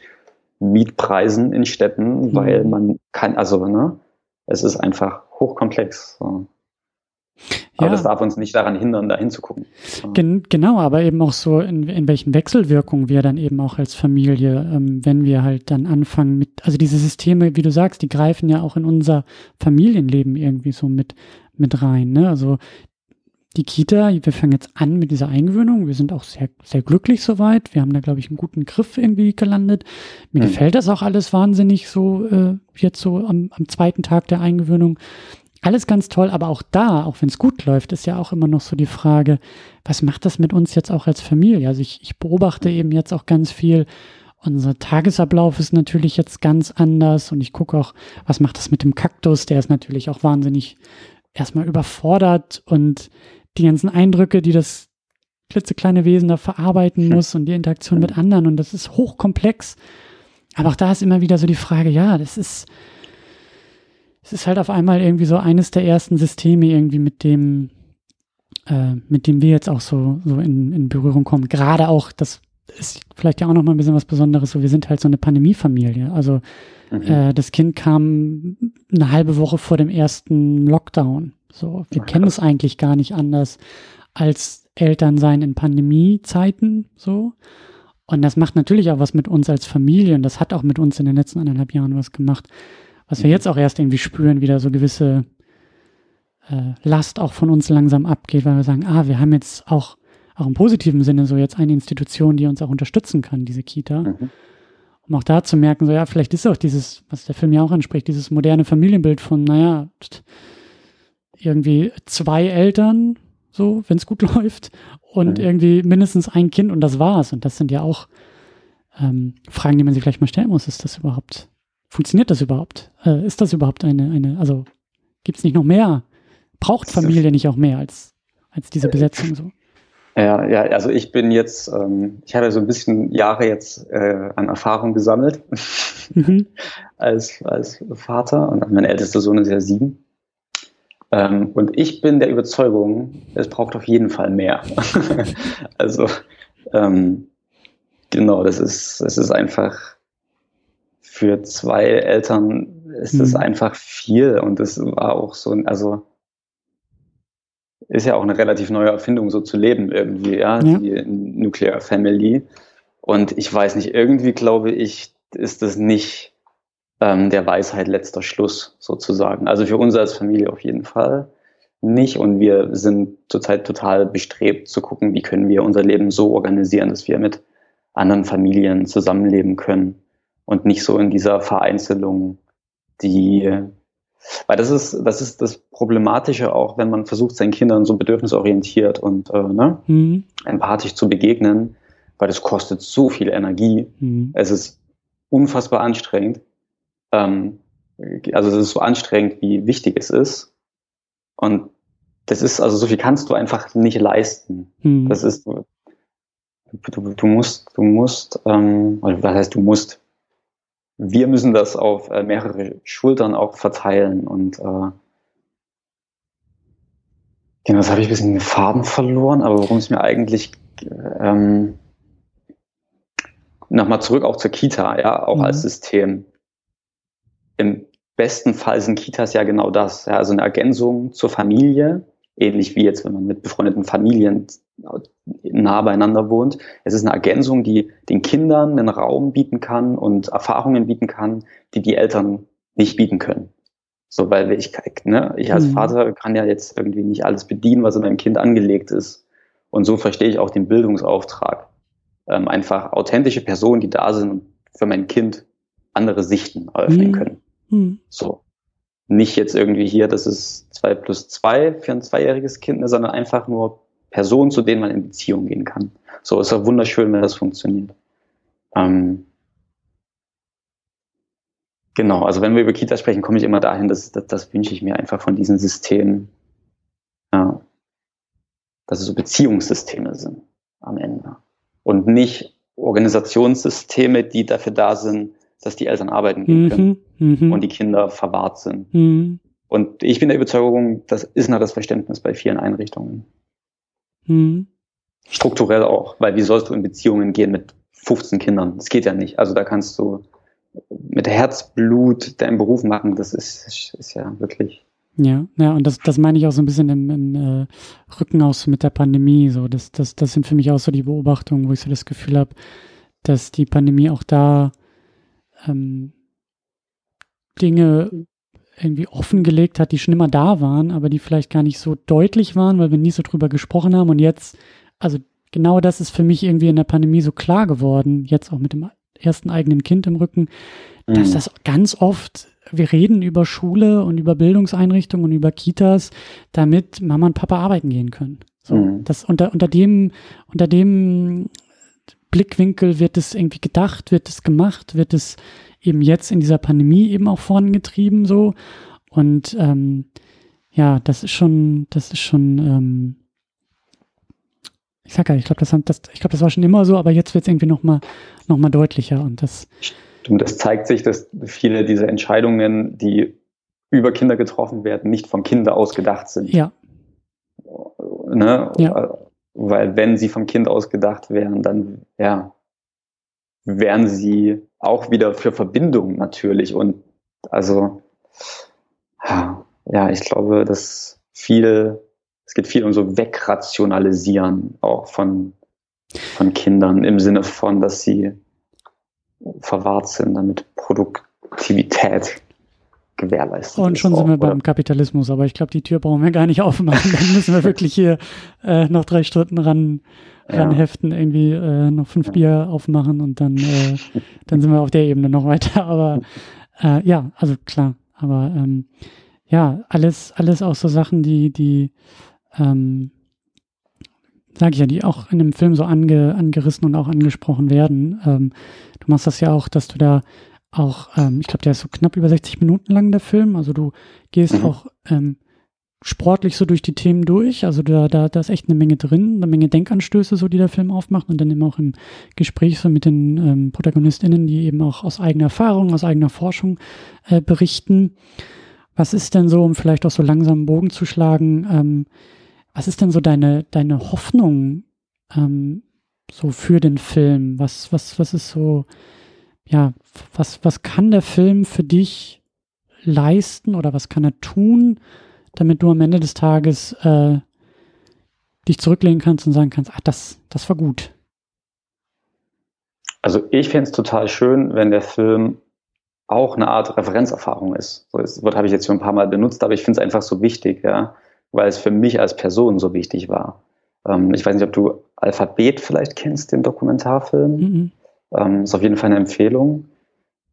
Mietpreisen in Städten, mhm. weil man kann, also, ne, es ist einfach hochkomplex. So. Aber ja. das darf uns nicht daran hindern, da hinzugucken. Gen genau, aber eben auch so, in, in welchen Wechselwirkungen wir dann eben auch als Familie, ähm, wenn wir halt dann anfangen mit, also diese Systeme, wie du sagst, die greifen ja auch in unser Familienleben irgendwie so mit, mit rein. Ne? Also die Kita, wir fangen jetzt an mit dieser Eingewöhnung. Wir sind auch sehr, sehr glücklich soweit. Wir haben da, glaube ich, einen guten Griff irgendwie gelandet. Mir mhm. gefällt das auch alles wahnsinnig so, äh, jetzt so am, am zweiten Tag der Eingewöhnung. Alles ganz toll, aber auch da, auch wenn es gut läuft, ist ja auch immer noch so die Frage, was macht das mit uns jetzt auch als Familie? Also ich, ich beobachte eben jetzt auch ganz viel, unser Tagesablauf ist natürlich jetzt ganz anders und ich gucke auch, was macht das mit dem Kaktus? Der ist natürlich auch wahnsinnig erstmal überfordert und die ganzen Eindrücke, die das klitzekleine Wesen da verarbeiten muss und die Interaktion mit anderen und das ist hochkomplex. Aber auch da ist immer wieder so die Frage, ja, das ist, es ist halt auf einmal irgendwie so eines der ersten Systeme irgendwie mit dem, äh, mit dem wir jetzt auch so, so in, in Berührung kommen. Gerade auch, das ist vielleicht ja auch noch mal ein bisschen was Besonderes, so wir sind halt so eine Pandemiefamilie. Also mhm. äh, das Kind kam eine halbe Woche vor dem ersten Lockdown. So, wir kennen es eigentlich gar nicht anders als Elternsein in Pandemiezeiten so. Und das macht natürlich auch was mit uns als Familie und das hat auch mit uns in den letzten anderthalb Jahren was gemacht was wir jetzt auch erst irgendwie spüren, wieder so gewisse äh, Last auch von uns langsam abgeht, weil wir sagen, ah, wir haben jetzt auch, auch im positiven Sinne so jetzt eine Institution, die uns auch unterstützen kann, diese Kita. Mhm. Um auch da zu merken, so ja, vielleicht ist auch dieses, was der Film ja auch anspricht, dieses moderne Familienbild von, naja, irgendwie zwei Eltern, so, wenn es gut läuft, und mhm. irgendwie mindestens ein Kind und das war's. Und das sind ja auch ähm, Fragen, die man sich vielleicht mal stellen muss. Ist das überhaupt funktioniert das überhaupt? Äh, ist das überhaupt eine, eine, also gibt es nicht noch mehr? Braucht Familie nicht auch mehr als, als diese Besetzung so? Ja, ja, also ich bin jetzt, ähm, ich habe so ein bisschen Jahre jetzt äh, an Erfahrung gesammelt mhm. als, als Vater und mein ältester Sohn ist ja sieben. Ähm, und ich bin der Überzeugung, es braucht auf jeden Fall mehr. also ähm, genau, das ist, es ist einfach für zwei Eltern ist mhm. das einfach viel und das war auch so, also ist ja auch eine relativ neue Erfindung, so zu leben irgendwie, ja, ja. die Nuclear Family. Und ich weiß nicht, irgendwie glaube ich, ist das nicht ähm, der Weisheit letzter Schluss sozusagen. Also für uns als Familie auf jeden Fall nicht. Und wir sind zurzeit total bestrebt zu gucken, wie können wir unser Leben so organisieren, dass wir mit anderen Familien zusammenleben können und nicht so in dieser Vereinzelung, die Weil das ist, das ist das Problematische auch, wenn man versucht, seinen Kindern so bedürfnisorientiert und äh, ne, mhm. empathisch zu begegnen, weil das kostet so viel Energie. Mhm. Es ist unfassbar anstrengend. Ähm, also es ist so anstrengend, wie wichtig es ist. Und das ist, also so viel kannst du einfach nicht leisten. Mhm. Das ist, du, du, du musst, du musst, ähm, was heißt du musst? wir müssen das auf äh, mehrere Schultern auch verteilen und äh, genau, das habe ich ein bisschen den Faden verloren, aber worum es mir eigentlich ähm, nochmal zurück auch zur Kita, ja, auch mhm. als System. Im besten Fall sind Kitas ja genau das, ja, also eine Ergänzung zur Familie, ähnlich wie jetzt, wenn man mit befreundeten Familien nah beieinander wohnt. Es ist eine Ergänzung, die den Kindern einen Raum bieten kann und Erfahrungen bieten kann, die die Eltern nicht bieten können. So, weil ich, ne, ich als mhm. Vater kann ja jetzt irgendwie nicht alles bedienen, was in meinem Kind angelegt ist. Und so verstehe ich auch den Bildungsauftrag. Ähm, einfach authentische Personen, die da sind und für mein Kind andere Sichten eröffnen mhm. können. Mhm. So. Nicht jetzt irgendwie hier, das ist zwei plus zwei für ein zweijähriges Kind, sondern einfach nur Personen, zu denen man in Beziehung gehen kann. So ist ja wunderschön, wenn das funktioniert. Ähm, genau, also wenn wir über Kita sprechen, komme ich immer dahin, dass, das, das wünsche ich mir einfach von diesen Systemen, ja, dass es so Beziehungssysteme sind am Ende. Und nicht Organisationssysteme, die dafür da sind, dass die Eltern arbeiten gehen können mhm, und die Kinder verwahrt sind. Mhm. Und ich bin der Überzeugung, das ist nach das Verständnis bei vielen Einrichtungen. Mhm. Strukturell auch, weil wie sollst du in Beziehungen gehen mit 15 Kindern? Das geht ja nicht. Also da kannst du mit Herzblut deinen Beruf machen, das ist, ist ja wirklich. Ja, ja, und das, das meine ich auch so ein bisschen im, im äh, Rücken aus mit der Pandemie. So, das, das, das sind für mich auch so die Beobachtungen, wo ich so das Gefühl habe, dass die Pandemie auch da ähm, Dinge irgendwie offengelegt hat, die schon immer da waren, aber die vielleicht gar nicht so deutlich waren, weil wir nie so drüber gesprochen haben. Und jetzt, also genau das ist für mich irgendwie in der Pandemie so klar geworden, jetzt auch mit dem ersten eigenen Kind im Rücken, mhm. dass das ganz oft, wir reden über Schule und über Bildungseinrichtungen und über Kitas, damit Mama und Papa arbeiten gehen können. So, mhm. das unter, unter dem, unter dem Blickwinkel wird es irgendwie gedacht, wird es gemacht, wird es eben jetzt in dieser Pandemie eben auch vorangetrieben so. Und ähm, ja, das ist schon, das ist schon, ähm, ich sag ja, ich glaube, das, das, ich glaube, das war schon immer so, aber jetzt wird es irgendwie nochmal noch mal deutlicher und das. Stimmt, das zeigt sich, dass viele dieser Entscheidungen, die über Kinder getroffen werden, nicht vom Kinder aus gedacht sind. Ja. Ne? ja. Weil wenn sie vom Kind aus gedacht wären, dann ja, wären sie auch wieder für Verbindung natürlich. Und also, ja, ich glaube, dass viel, es geht viel um so Wegrationalisieren auch von, von Kindern im Sinne von, dass sie verwahrt sind, damit Produktivität gewährleistet Und schon sind wir beim Kapitalismus, aber ich glaube, die Tür brauchen wir gar nicht aufmachen. Dann müssen wir wirklich hier äh, noch drei Stunden ran, ranheften, irgendwie äh, noch fünf Bier aufmachen und dann, äh, dann sind wir auf der Ebene noch weiter. Aber äh, ja, also klar. Aber ähm, ja, alles, alles auch so Sachen, die, die, ähm, sage ich ja, die auch in dem Film so ange, angerissen und auch angesprochen werden. Ähm, du machst das ja auch, dass du da auch, ähm, ich glaube, der ist so knapp über 60 Minuten lang, der Film. Also du gehst mhm. auch ähm, sportlich so durch die Themen durch. Also da, da, da ist echt eine Menge drin, eine Menge Denkanstöße, so die der Film aufmacht und dann eben auch im Gespräch so mit den ähm, ProtagonistInnen, die eben auch aus eigener Erfahrung, aus eigener Forschung äh, berichten. Was ist denn so, um vielleicht auch so langsam einen Bogen zu schlagen, ähm, was ist denn so deine, deine Hoffnung ähm, so für den Film? Was, was, was ist so, ja, was, was kann der Film für dich leisten oder was kann er tun, damit du am Ende des Tages äh, dich zurücklehnen kannst und sagen kannst, ach, das, das war gut. Also ich fände es total schön, wenn der Film auch eine Art Referenzerfahrung ist. So, das Wort habe ich jetzt schon ein paar Mal benutzt, aber ich finde es einfach so wichtig, ja, weil es für mich als Person so wichtig war. Ähm, ich weiß nicht, ob du Alphabet vielleicht kennst, den Dokumentarfilm. Mhm. Ähm, ist auf jeden Fall eine Empfehlung.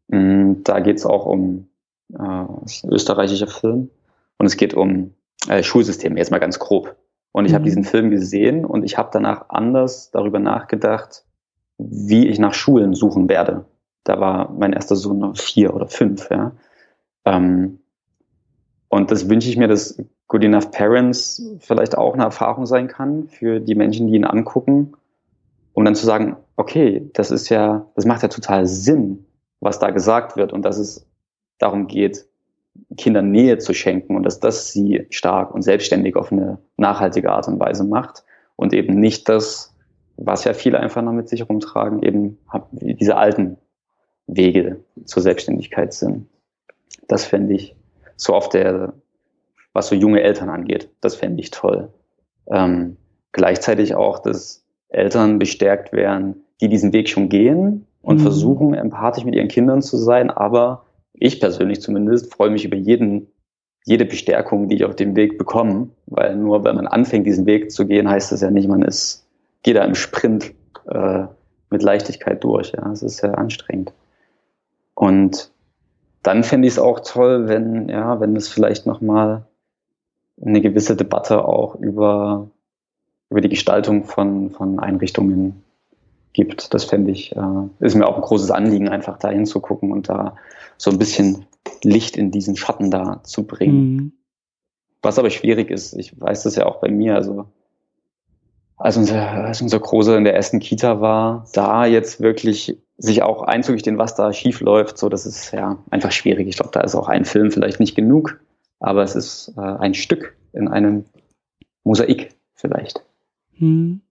Mm, da geht es auch um äh, österreichischer Film. Und es geht um äh, Schulsystem, jetzt mal ganz grob. Und ich mhm. habe diesen Film gesehen und ich habe danach anders darüber nachgedacht, wie ich nach Schulen suchen werde. Da war mein erster Sohn noch vier oder fünf, ja. Ähm, und das wünsche ich mir, dass Good Enough Parents vielleicht auch eine Erfahrung sein kann für die Menschen, die ihn angucken, um dann zu sagen, okay, das ist ja, das macht ja total Sinn, was da gesagt wird und dass es darum geht, Kindern Nähe zu schenken und dass das sie stark und selbstständig auf eine nachhaltige Art und Weise macht und eben nicht das, was ja viele einfach noch mit sich rumtragen, eben diese alten Wege zur Selbstständigkeit sind. Das fände ich so auf der, was so junge Eltern angeht, das fände ich toll. Ähm, gleichzeitig auch, dass Eltern bestärkt werden, die diesen Weg schon gehen und mhm. versuchen, empathisch mit ihren Kindern zu sein, aber ich persönlich zumindest freue mich über jeden, jede Bestärkung, die ich auf dem Weg bekomme, weil nur wenn man anfängt, diesen Weg zu gehen, heißt das ja nicht, man ist, geht da im Sprint äh, mit Leichtigkeit durch. Ja, es ist sehr anstrengend. Und dann fände ich es auch toll, wenn, ja, wenn es vielleicht nochmal eine gewisse Debatte auch über, über die Gestaltung von, von Einrichtungen gibt. Das fände ich, äh, ist mir auch ein großes Anliegen, einfach da hinzugucken und da so ein bisschen Licht in diesen Schatten da zu bringen. Mhm. Was aber schwierig ist, ich weiß das ja auch bei mir, also als unser, als unser Großer in der ersten Kita war, da jetzt wirklich sich auch einzugestehen, was da schief läuft, so das ist ja einfach schwierig. Ich glaube, da ist auch ein Film vielleicht nicht genug, aber es ist äh, ein Stück in einem Mosaik vielleicht. Hm.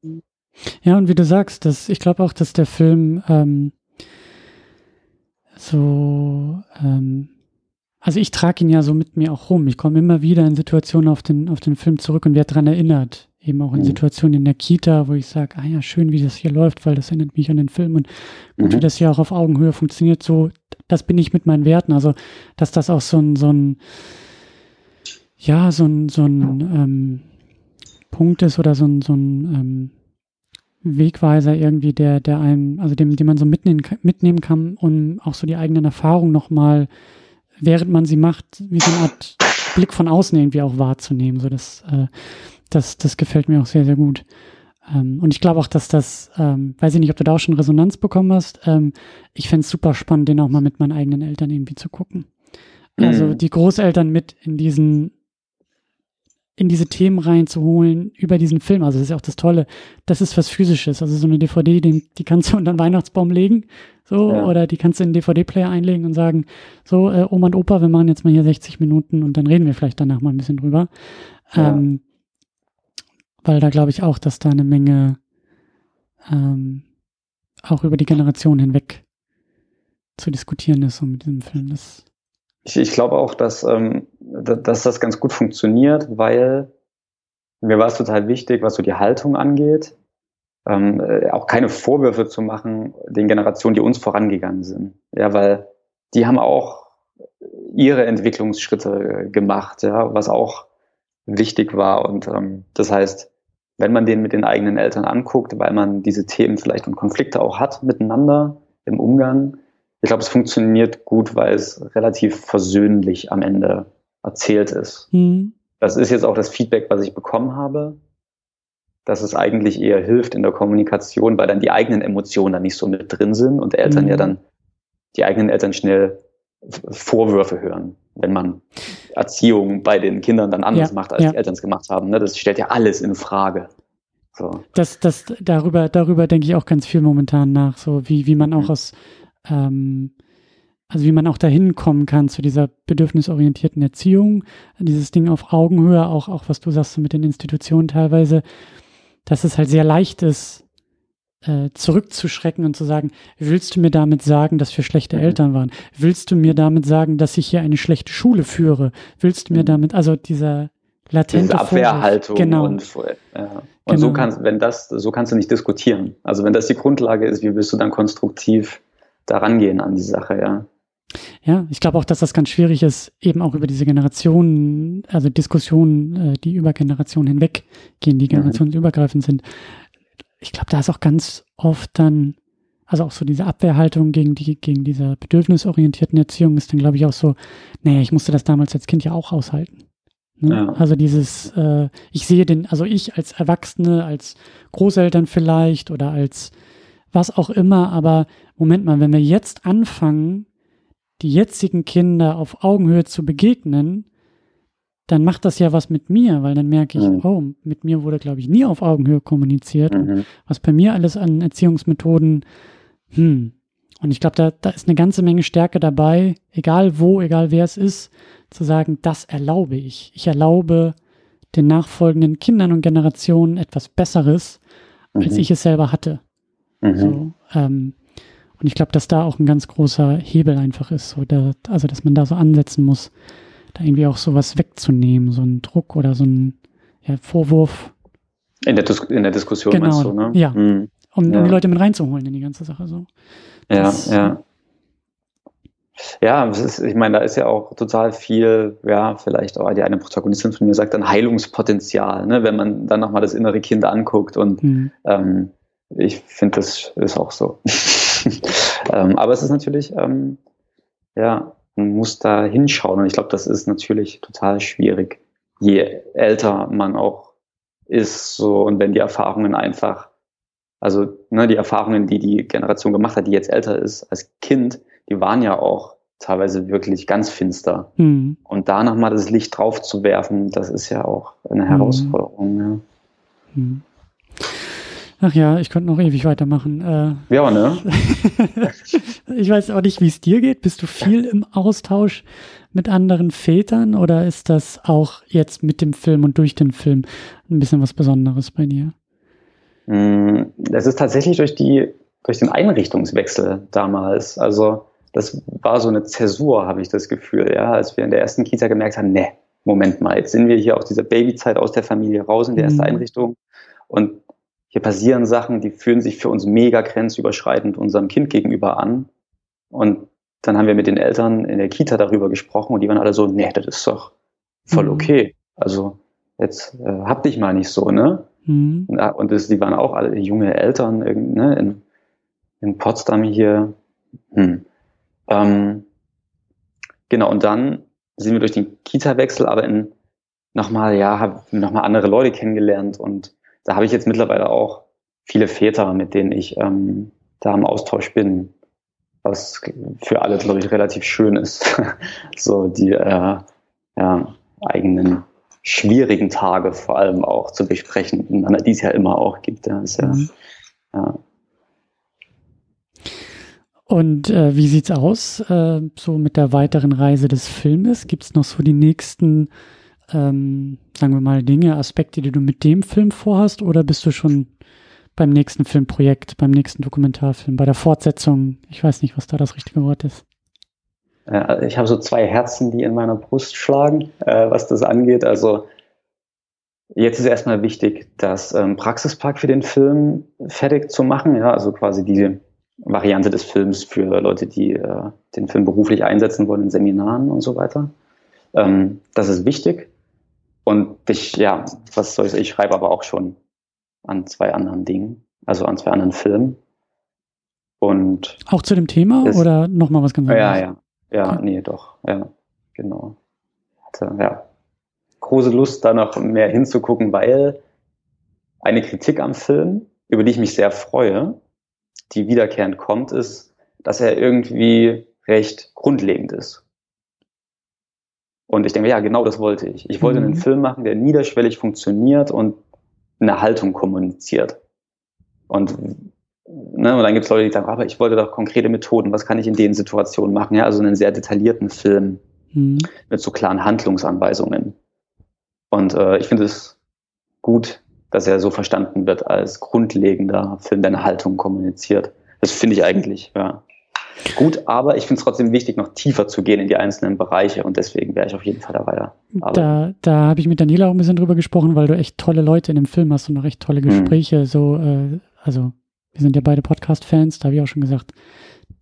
Ja, und wie du sagst, dass ich glaube auch, dass der Film ähm, so, ähm, also ich trage ihn ja so mit mir auch rum. Ich komme immer wieder in Situationen auf den, auf den Film zurück und werde daran erinnert, eben auch in mhm. Situationen in der Kita, wo ich sage, ah ja, schön, wie das hier läuft, weil das erinnert mich an den Film und gut, mhm. wie das hier auch auf Augenhöhe funktioniert, so, das bin ich mit meinen Werten. Also, dass das auch so ein, so ein, ja, so ein, so ein ähm, Punkt ist oder so ein, so ein ähm, Wegweiser irgendwie, der, der einem, also dem, den man so mitnehmen, mitnehmen kann, um auch so die eigenen Erfahrungen nochmal, während man sie macht, wie so eine Art Blick von außen irgendwie auch wahrzunehmen. So das, äh, das, das gefällt mir auch sehr, sehr gut. Ähm, und ich glaube auch, dass das, ähm, weiß ich nicht, ob du da auch schon Resonanz bekommen hast. Ähm, ich fände es super spannend, den auch mal mit meinen eigenen Eltern irgendwie zu gucken. Also mhm. die Großeltern mit in diesen in diese Themen reinzuholen über diesen Film. Also das ist ja auch das Tolle. Das ist was Physisches. Also so eine DVD, die, die kannst du unter den Weihnachtsbaum legen. So, ja. oder die kannst du in den DVD-Player einlegen und sagen, so, äh, Oma und Opa, wir machen jetzt mal hier 60 Minuten und dann reden wir vielleicht danach mal ein bisschen drüber. Ja. Ähm, weil da glaube ich auch, dass da eine Menge ähm, auch über die Generation hinweg zu diskutieren ist so mit diesem Film. Das ich, ich glaube auch, dass, ähm, dass das ganz gut funktioniert, weil mir war es total wichtig, was so die Haltung angeht, ähm, äh, auch keine Vorwürfe zu machen den Generationen, die uns vorangegangen sind. Ja, weil die haben auch ihre Entwicklungsschritte gemacht, ja, was auch wichtig war. Und ähm, das heißt, wenn man den mit den eigenen Eltern anguckt, weil man diese Themen vielleicht und Konflikte auch hat miteinander im Umgang, ich glaube, es funktioniert gut, weil es relativ versöhnlich am Ende erzählt ist. Mhm. Das ist jetzt auch das Feedback, was ich bekommen habe, dass es eigentlich eher hilft in der Kommunikation, weil dann die eigenen Emotionen da nicht so mit drin sind und Eltern mhm. ja dann, die eigenen Eltern schnell Vorwürfe hören, wenn man Erziehung bei den Kindern dann anders ja, macht, als ja. die Eltern es gemacht haben. Ne? Das stellt ja alles in Frage. So. Das, das, darüber, darüber denke ich auch ganz viel momentan nach, so wie, wie man auch mhm. aus, ähm, also wie man auch dahin kommen kann zu dieser bedürfnisorientierten Erziehung, dieses Ding auf Augenhöhe, auch, auch was du sagst mit den Institutionen teilweise, dass es halt sehr leicht ist, äh, zurückzuschrecken und zu sagen, willst du mir damit sagen, dass wir schlechte mhm. Eltern waren? Willst du mir damit sagen, dass ich hier eine schlechte Schule führe? Willst du mir mhm. damit, also dieser latente Diese Abwehrhaltung genau. und, äh, und genau. so kannst, wenn das, so kannst du nicht diskutieren. Also wenn das die Grundlage ist, wie willst du dann konstruktiv da rangehen an die Sache, ja. Ja, ich glaube auch, dass das ganz schwierig ist, eben auch über diese Generationen, also Diskussionen, äh, die über Generationen hinweg gehen, die mhm. generationsübergreifend sind. Ich glaube, da ist auch ganz oft dann also auch so diese Abwehrhaltung gegen die, gegen diese bedürfnisorientierten Erziehung ist dann, glaube ich, auch so, naja, ich musste das damals als Kind ja auch aushalten. Ne? Ja. Also dieses, äh, ich sehe den, also ich als Erwachsene, als Großeltern vielleicht oder als was auch immer, aber Moment mal, wenn wir jetzt anfangen, die jetzigen Kinder auf Augenhöhe zu begegnen, dann macht das ja was mit mir, weil dann merke ich, mhm. oh, mit mir wurde, glaube ich, nie auf Augenhöhe kommuniziert. Mhm. Was bei mir alles an Erziehungsmethoden, hm. Und ich glaube, da, da ist eine ganze Menge Stärke dabei, egal wo, egal wer es ist, zu sagen, das erlaube ich. Ich erlaube den nachfolgenden Kindern und Generationen etwas Besseres, mhm. als ich es selber hatte. Mhm. So, ähm, und ich glaube, dass da auch ein ganz großer Hebel einfach ist, so da, also dass man da so ansetzen muss, da irgendwie auch sowas wegzunehmen, so ein Druck oder so ein ja, Vorwurf. In der, Dis in der Diskussion genau, meinst du, ne? Ja. Mhm. Um, ja. um die Leute mit reinzuholen in die ganze Sache so. Das, ja, ja. Ja, ist, ich meine, da ist ja auch total viel, ja, vielleicht auch die eine Protagonistin von mir sagt dann Heilungspotenzial, ne, wenn man dann nochmal das innere Kind anguckt und mhm. ähm, ich finde, das ist auch so. ähm, aber es ist natürlich, ähm, ja, man muss da hinschauen und ich glaube, das ist natürlich total schwierig, je älter man auch ist, so und wenn die Erfahrungen einfach, also ne, die Erfahrungen, die die Generation gemacht hat, die jetzt älter ist als Kind, die waren ja auch teilweise wirklich ganz finster. Mhm. Und da nochmal das Licht drauf zu werfen, das ist ja auch eine hm. Herausforderung. Ja. Mhm. Ach ja, ich könnte noch ewig weitermachen. Äh, ja, ne? ich weiß auch nicht, wie es dir geht. Bist du viel im Austausch mit anderen Vätern oder ist das auch jetzt mit dem Film und durch den Film ein bisschen was Besonderes bei dir? Hm, das ist tatsächlich durch die, durch den Einrichtungswechsel damals. Also, das war so eine Zäsur, habe ich das Gefühl, ja, als wir in der ersten Kita gemerkt haben, ne, Moment mal, jetzt sind wir hier aus dieser Babyzeit aus der Familie raus in der ersten mhm. Einrichtung und hier passieren Sachen, die fühlen sich für uns mega grenzüberschreitend unserem Kind gegenüber an. Und dann haben wir mit den Eltern in der Kita darüber gesprochen und die waren alle so, nee, das ist doch voll mhm. okay. Also jetzt äh, hab dich mal nicht so, ne? Mhm. Und das, die waren auch alle junge Eltern ne, in, in Potsdam hier. Hm. Ähm, genau, und dann sind wir durch den Kita-Wechsel aber in nochmal, ja, haben nochmal andere Leute kennengelernt und da habe ich jetzt mittlerweile auch viele Väter, mit denen ich ähm, da im Austausch bin, was für alle, glaube ich, relativ schön ist. so die äh, ja, eigenen schwierigen Tage vor allem auch zu besprechen, die es ja immer auch gibt. Ja, ist ja, mhm. ja. Und äh, wie sieht's aus äh, so mit der weiteren Reise des Filmes? Gibt es noch so die nächsten ähm, sagen wir mal, Dinge, Aspekte, die du mit dem Film vorhast, oder bist du schon beim nächsten Filmprojekt, beim nächsten Dokumentarfilm, bei der Fortsetzung? Ich weiß nicht, was da das richtige Wort ist. Ich habe so zwei Herzen, die in meiner Brust schlagen, äh, was das angeht. Also jetzt ist erstmal wichtig, das ähm, Praxispark für den Film fertig zu machen. Ja, also quasi die Variante des Films für Leute, die äh, den Film beruflich einsetzen wollen in Seminaren und so weiter. Ähm, das ist wichtig. Und ich, ja, was soll ich, ich schreibe aber auch schon an zwei anderen Dingen, also an zwei anderen Filmen. Und auch zu dem Thema ist, oder nochmal was ganz anderes? Ja, ja, ja, okay. nee, doch, ja, genau. Hatte, ja, große Lust, da noch mehr hinzugucken, weil eine Kritik am Film, über die ich mich sehr freue, die wiederkehrend kommt, ist, dass er irgendwie recht grundlegend ist. Und ich denke, ja, genau das wollte ich. Ich wollte mhm. einen Film machen, der niederschwellig funktioniert und eine Haltung kommuniziert. Und, ne, und dann gibt es Leute, die sagen, aber ich wollte doch konkrete Methoden, was kann ich in den Situationen machen? Ja, also einen sehr detaillierten Film mhm. mit so klaren Handlungsanweisungen. Und äh, ich finde es gut, dass er so verstanden wird als grundlegender Film, der eine Haltung kommuniziert. Das finde ich eigentlich, ja. Gut, aber ich finde es trotzdem wichtig, noch tiefer zu gehen in die einzelnen Bereiche und deswegen wäre ich auf jeden Fall dabei. Da, da habe ich mit Daniela auch ein bisschen drüber gesprochen, weil du echt tolle Leute in dem Film hast und noch echt tolle mhm. Gespräche. Mhm. So, äh, also wir sind ja beide Podcast-Fans, da habe ich auch schon gesagt,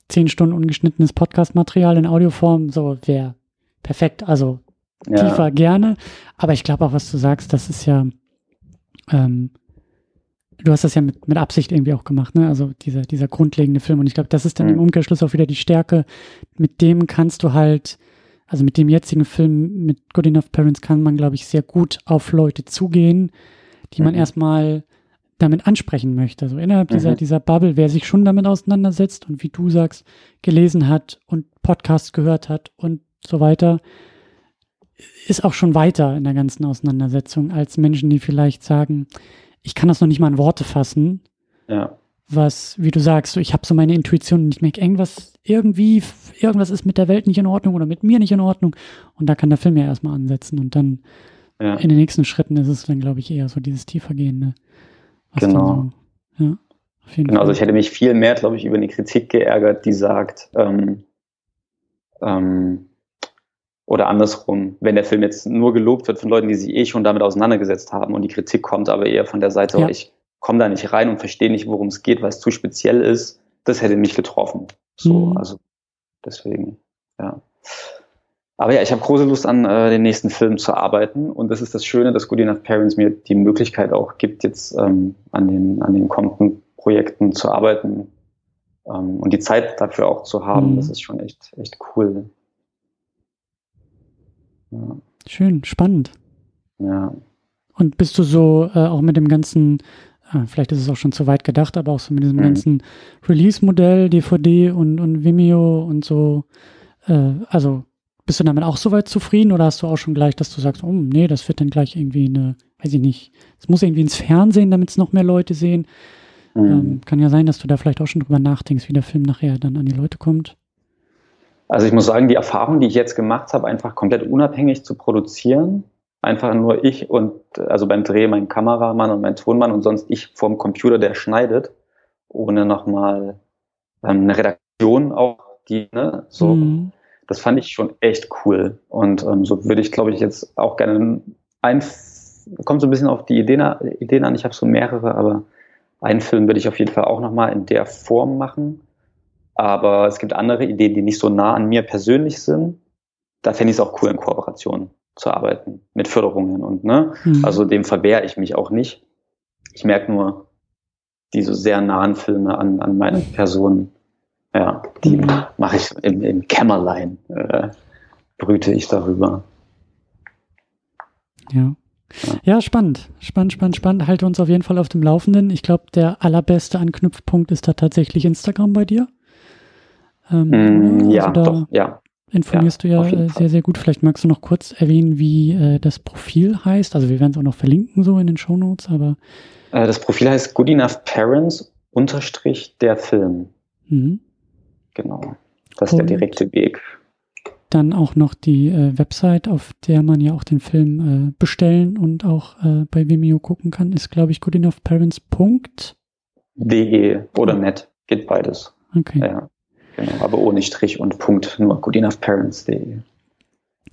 zehn Stunden ungeschnittenes Podcast-Material in Audioform, so wäre perfekt. Also ja. tiefer gerne. Aber ich glaube auch, was du sagst, das ist ja ähm, du hast das ja mit, mit Absicht irgendwie auch gemacht, ne? Also dieser, dieser grundlegende Film. Und ich glaube, das ist dann mhm. im Umkehrschluss auch wieder die Stärke. Mit dem kannst du halt, also mit dem jetzigen Film, mit Good Enough Parents kann man, glaube ich, sehr gut auf Leute zugehen, die man mhm. erstmal damit ansprechen möchte. Also innerhalb mhm. dieser, dieser Bubble, wer sich schon damit auseinandersetzt und wie du sagst, gelesen hat und Podcasts gehört hat und so weiter, ist auch schon weiter in der ganzen Auseinandersetzung als Menschen, die vielleicht sagen, ich kann das noch nicht mal in Worte fassen. Ja. Was, wie du sagst, so, ich habe so meine Intuition und ich merke, irgendwas, irgendwie, irgendwas ist mit der Welt nicht in Ordnung oder mit mir nicht in Ordnung. Und da kann der Film ja erstmal ansetzen. Und dann ja. in den nächsten Schritten ist es dann, glaube ich, eher so dieses tiefergehende. Genau. So, ja, genau, Fall. also ich hätte mich viel mehr, glaube ich, über eine Kritik geärgert, die sagt, ähm, ähm, oder andersrum, wenn der Film jetzt nur gelobt wird von Leuten, die sich eh schon damit auseinandergesetzt haben und die Kritik kommt aber eher von der Seite, ja. ich komme da nicht rein und verstehe nicht, worum es geht, weil es zu speziell ist, das hätte mich getroffen. So, mhm. also deswegen, ja. Aber ja, ich habe große Lust an äh, den nächsten Film zu arbeiten und das ist das Schöne, dass Good Enough Parents mir die Möglichkeit auch gibt, jetzt ähm, an den an den kommenden Projekten zu arbeiten ähm, und die Zeit dafür auch zu haben. Mhm. Das ist schon echt echt cool. Ja. Schön, spannend. Ja. Und bist du so äh, auch mit dem ganzen, äh, vielleicht ist es auch schon zu weit gedacht, aber auch so mit diesem mhm. ganzen Release-Modell, DVD und, und Vimeo und so, äh, also bist du damit auch soweit zufrieden oder hast du auch schon gleich, dass du sagst, oh nee, das wird dann gleich irgendwie eine, weiß ich nicht, es muss irgendwie ins Fernsehen, damit es noch mehr Leute sehen. Mhm. Ähm, kann ja sein, dass du da vielleicht auch schon drüber nachdenkst, wie der Film nachher dann an die Leute kommt. Also ich muss sagen, die Erfahrung, die ich jetzt gemacht habe, einfach komplett unabhängig zu produzieren, einfach nur ich und also beim Dreh mein Kameramann und mein Tonmann und sonst ich vorm Computer, der schneidet, ohne nochmal ähm, eine Redaktion auch, die, ne, so. Mhm das fand ich schon echt cool. Und ähm, so würde ich, glaube ich, jetzt auch gerne ein, kommt so ein bisschen auf die Ideen, Ideen an. Ich habe so mehrere, aber einen Film würde ich auf jeden Fall auch nochmal in der Form machen. Aber es gibt andere Ideen, die nicht so nah an mir persönlich sind. Da fände ich es auch cool, in Kooperation zu arbeiten, mit Förderungen und, ne? Mhm. Also dem verwehre ich mich auch nicht. Ich merke nur, diese sehr nahen Filme an, an meine Person ja, die mhm. mache ich im, im Kämmerlein, äh, brüte ich darüber. Ja. ja. Ja, spannend. Spannend, spannend, spannend. Halte uns auf jeden Fall auf dem Laufenden. Ich glaube, der allerbeste Anknüpfpunkt ist da tatsächlich Instagram bei dir. Ähm, mm, ja, also doch, ja. Informierst ja, du ja sehr, sehr gut. Vielleicht magst du noch kurz erwähnen, wie äh, das Profil heißt. Also wir werden es auch noch verlinken so in den Show Notes, aber. Äh, das Profil heißt Good Enough Parents unterstrich der Film. Mhm. Genau. Das ist Und der direkte Weg. Dann auch noch die äh, Website, auf der man ja auch den Film äh, bestellen und auch äh, bei Vimeo gucken kann, ist, glaube ich, goodenoughparents.de oder net. Geht beides. Okay. Ja, genau. Aber ohne Strich und Punkt, nur goodenoughparents.de.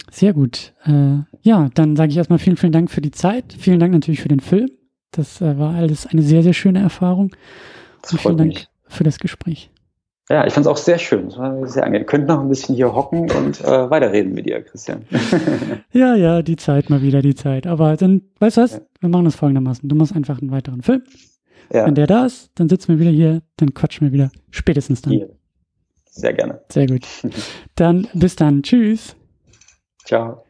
Sehr gut. Äh, ja, dann sage ich erstmal vielen, vielen Dank für die Zeit. Vielen Dank natürlich für den Film. Das äh, war alles eine sehr, sehr schöne Erfahrung. Das und vielen Dank mich. für das Gespräch. Ja, ich fand es auch sehr schön. Es war sehr angenehm. Ihr könnt noch ein bisschen hier hocken und äh, weiterreden mit dir, Christian. ja, ja, die Zeit mal wieder, die Zeit. Aber dann, weißt du was? Ja. Wir machen das folgendermaßen. Du machst einfach einen weiteren Film. Ja. Wenn der da ist, dann sitzen wir wieder hier, dann quatschen wir wieder. Spätestens dann. Hier. Sehr gerne. Sehr gut. Dann bis dann. Tschüss. Ciao.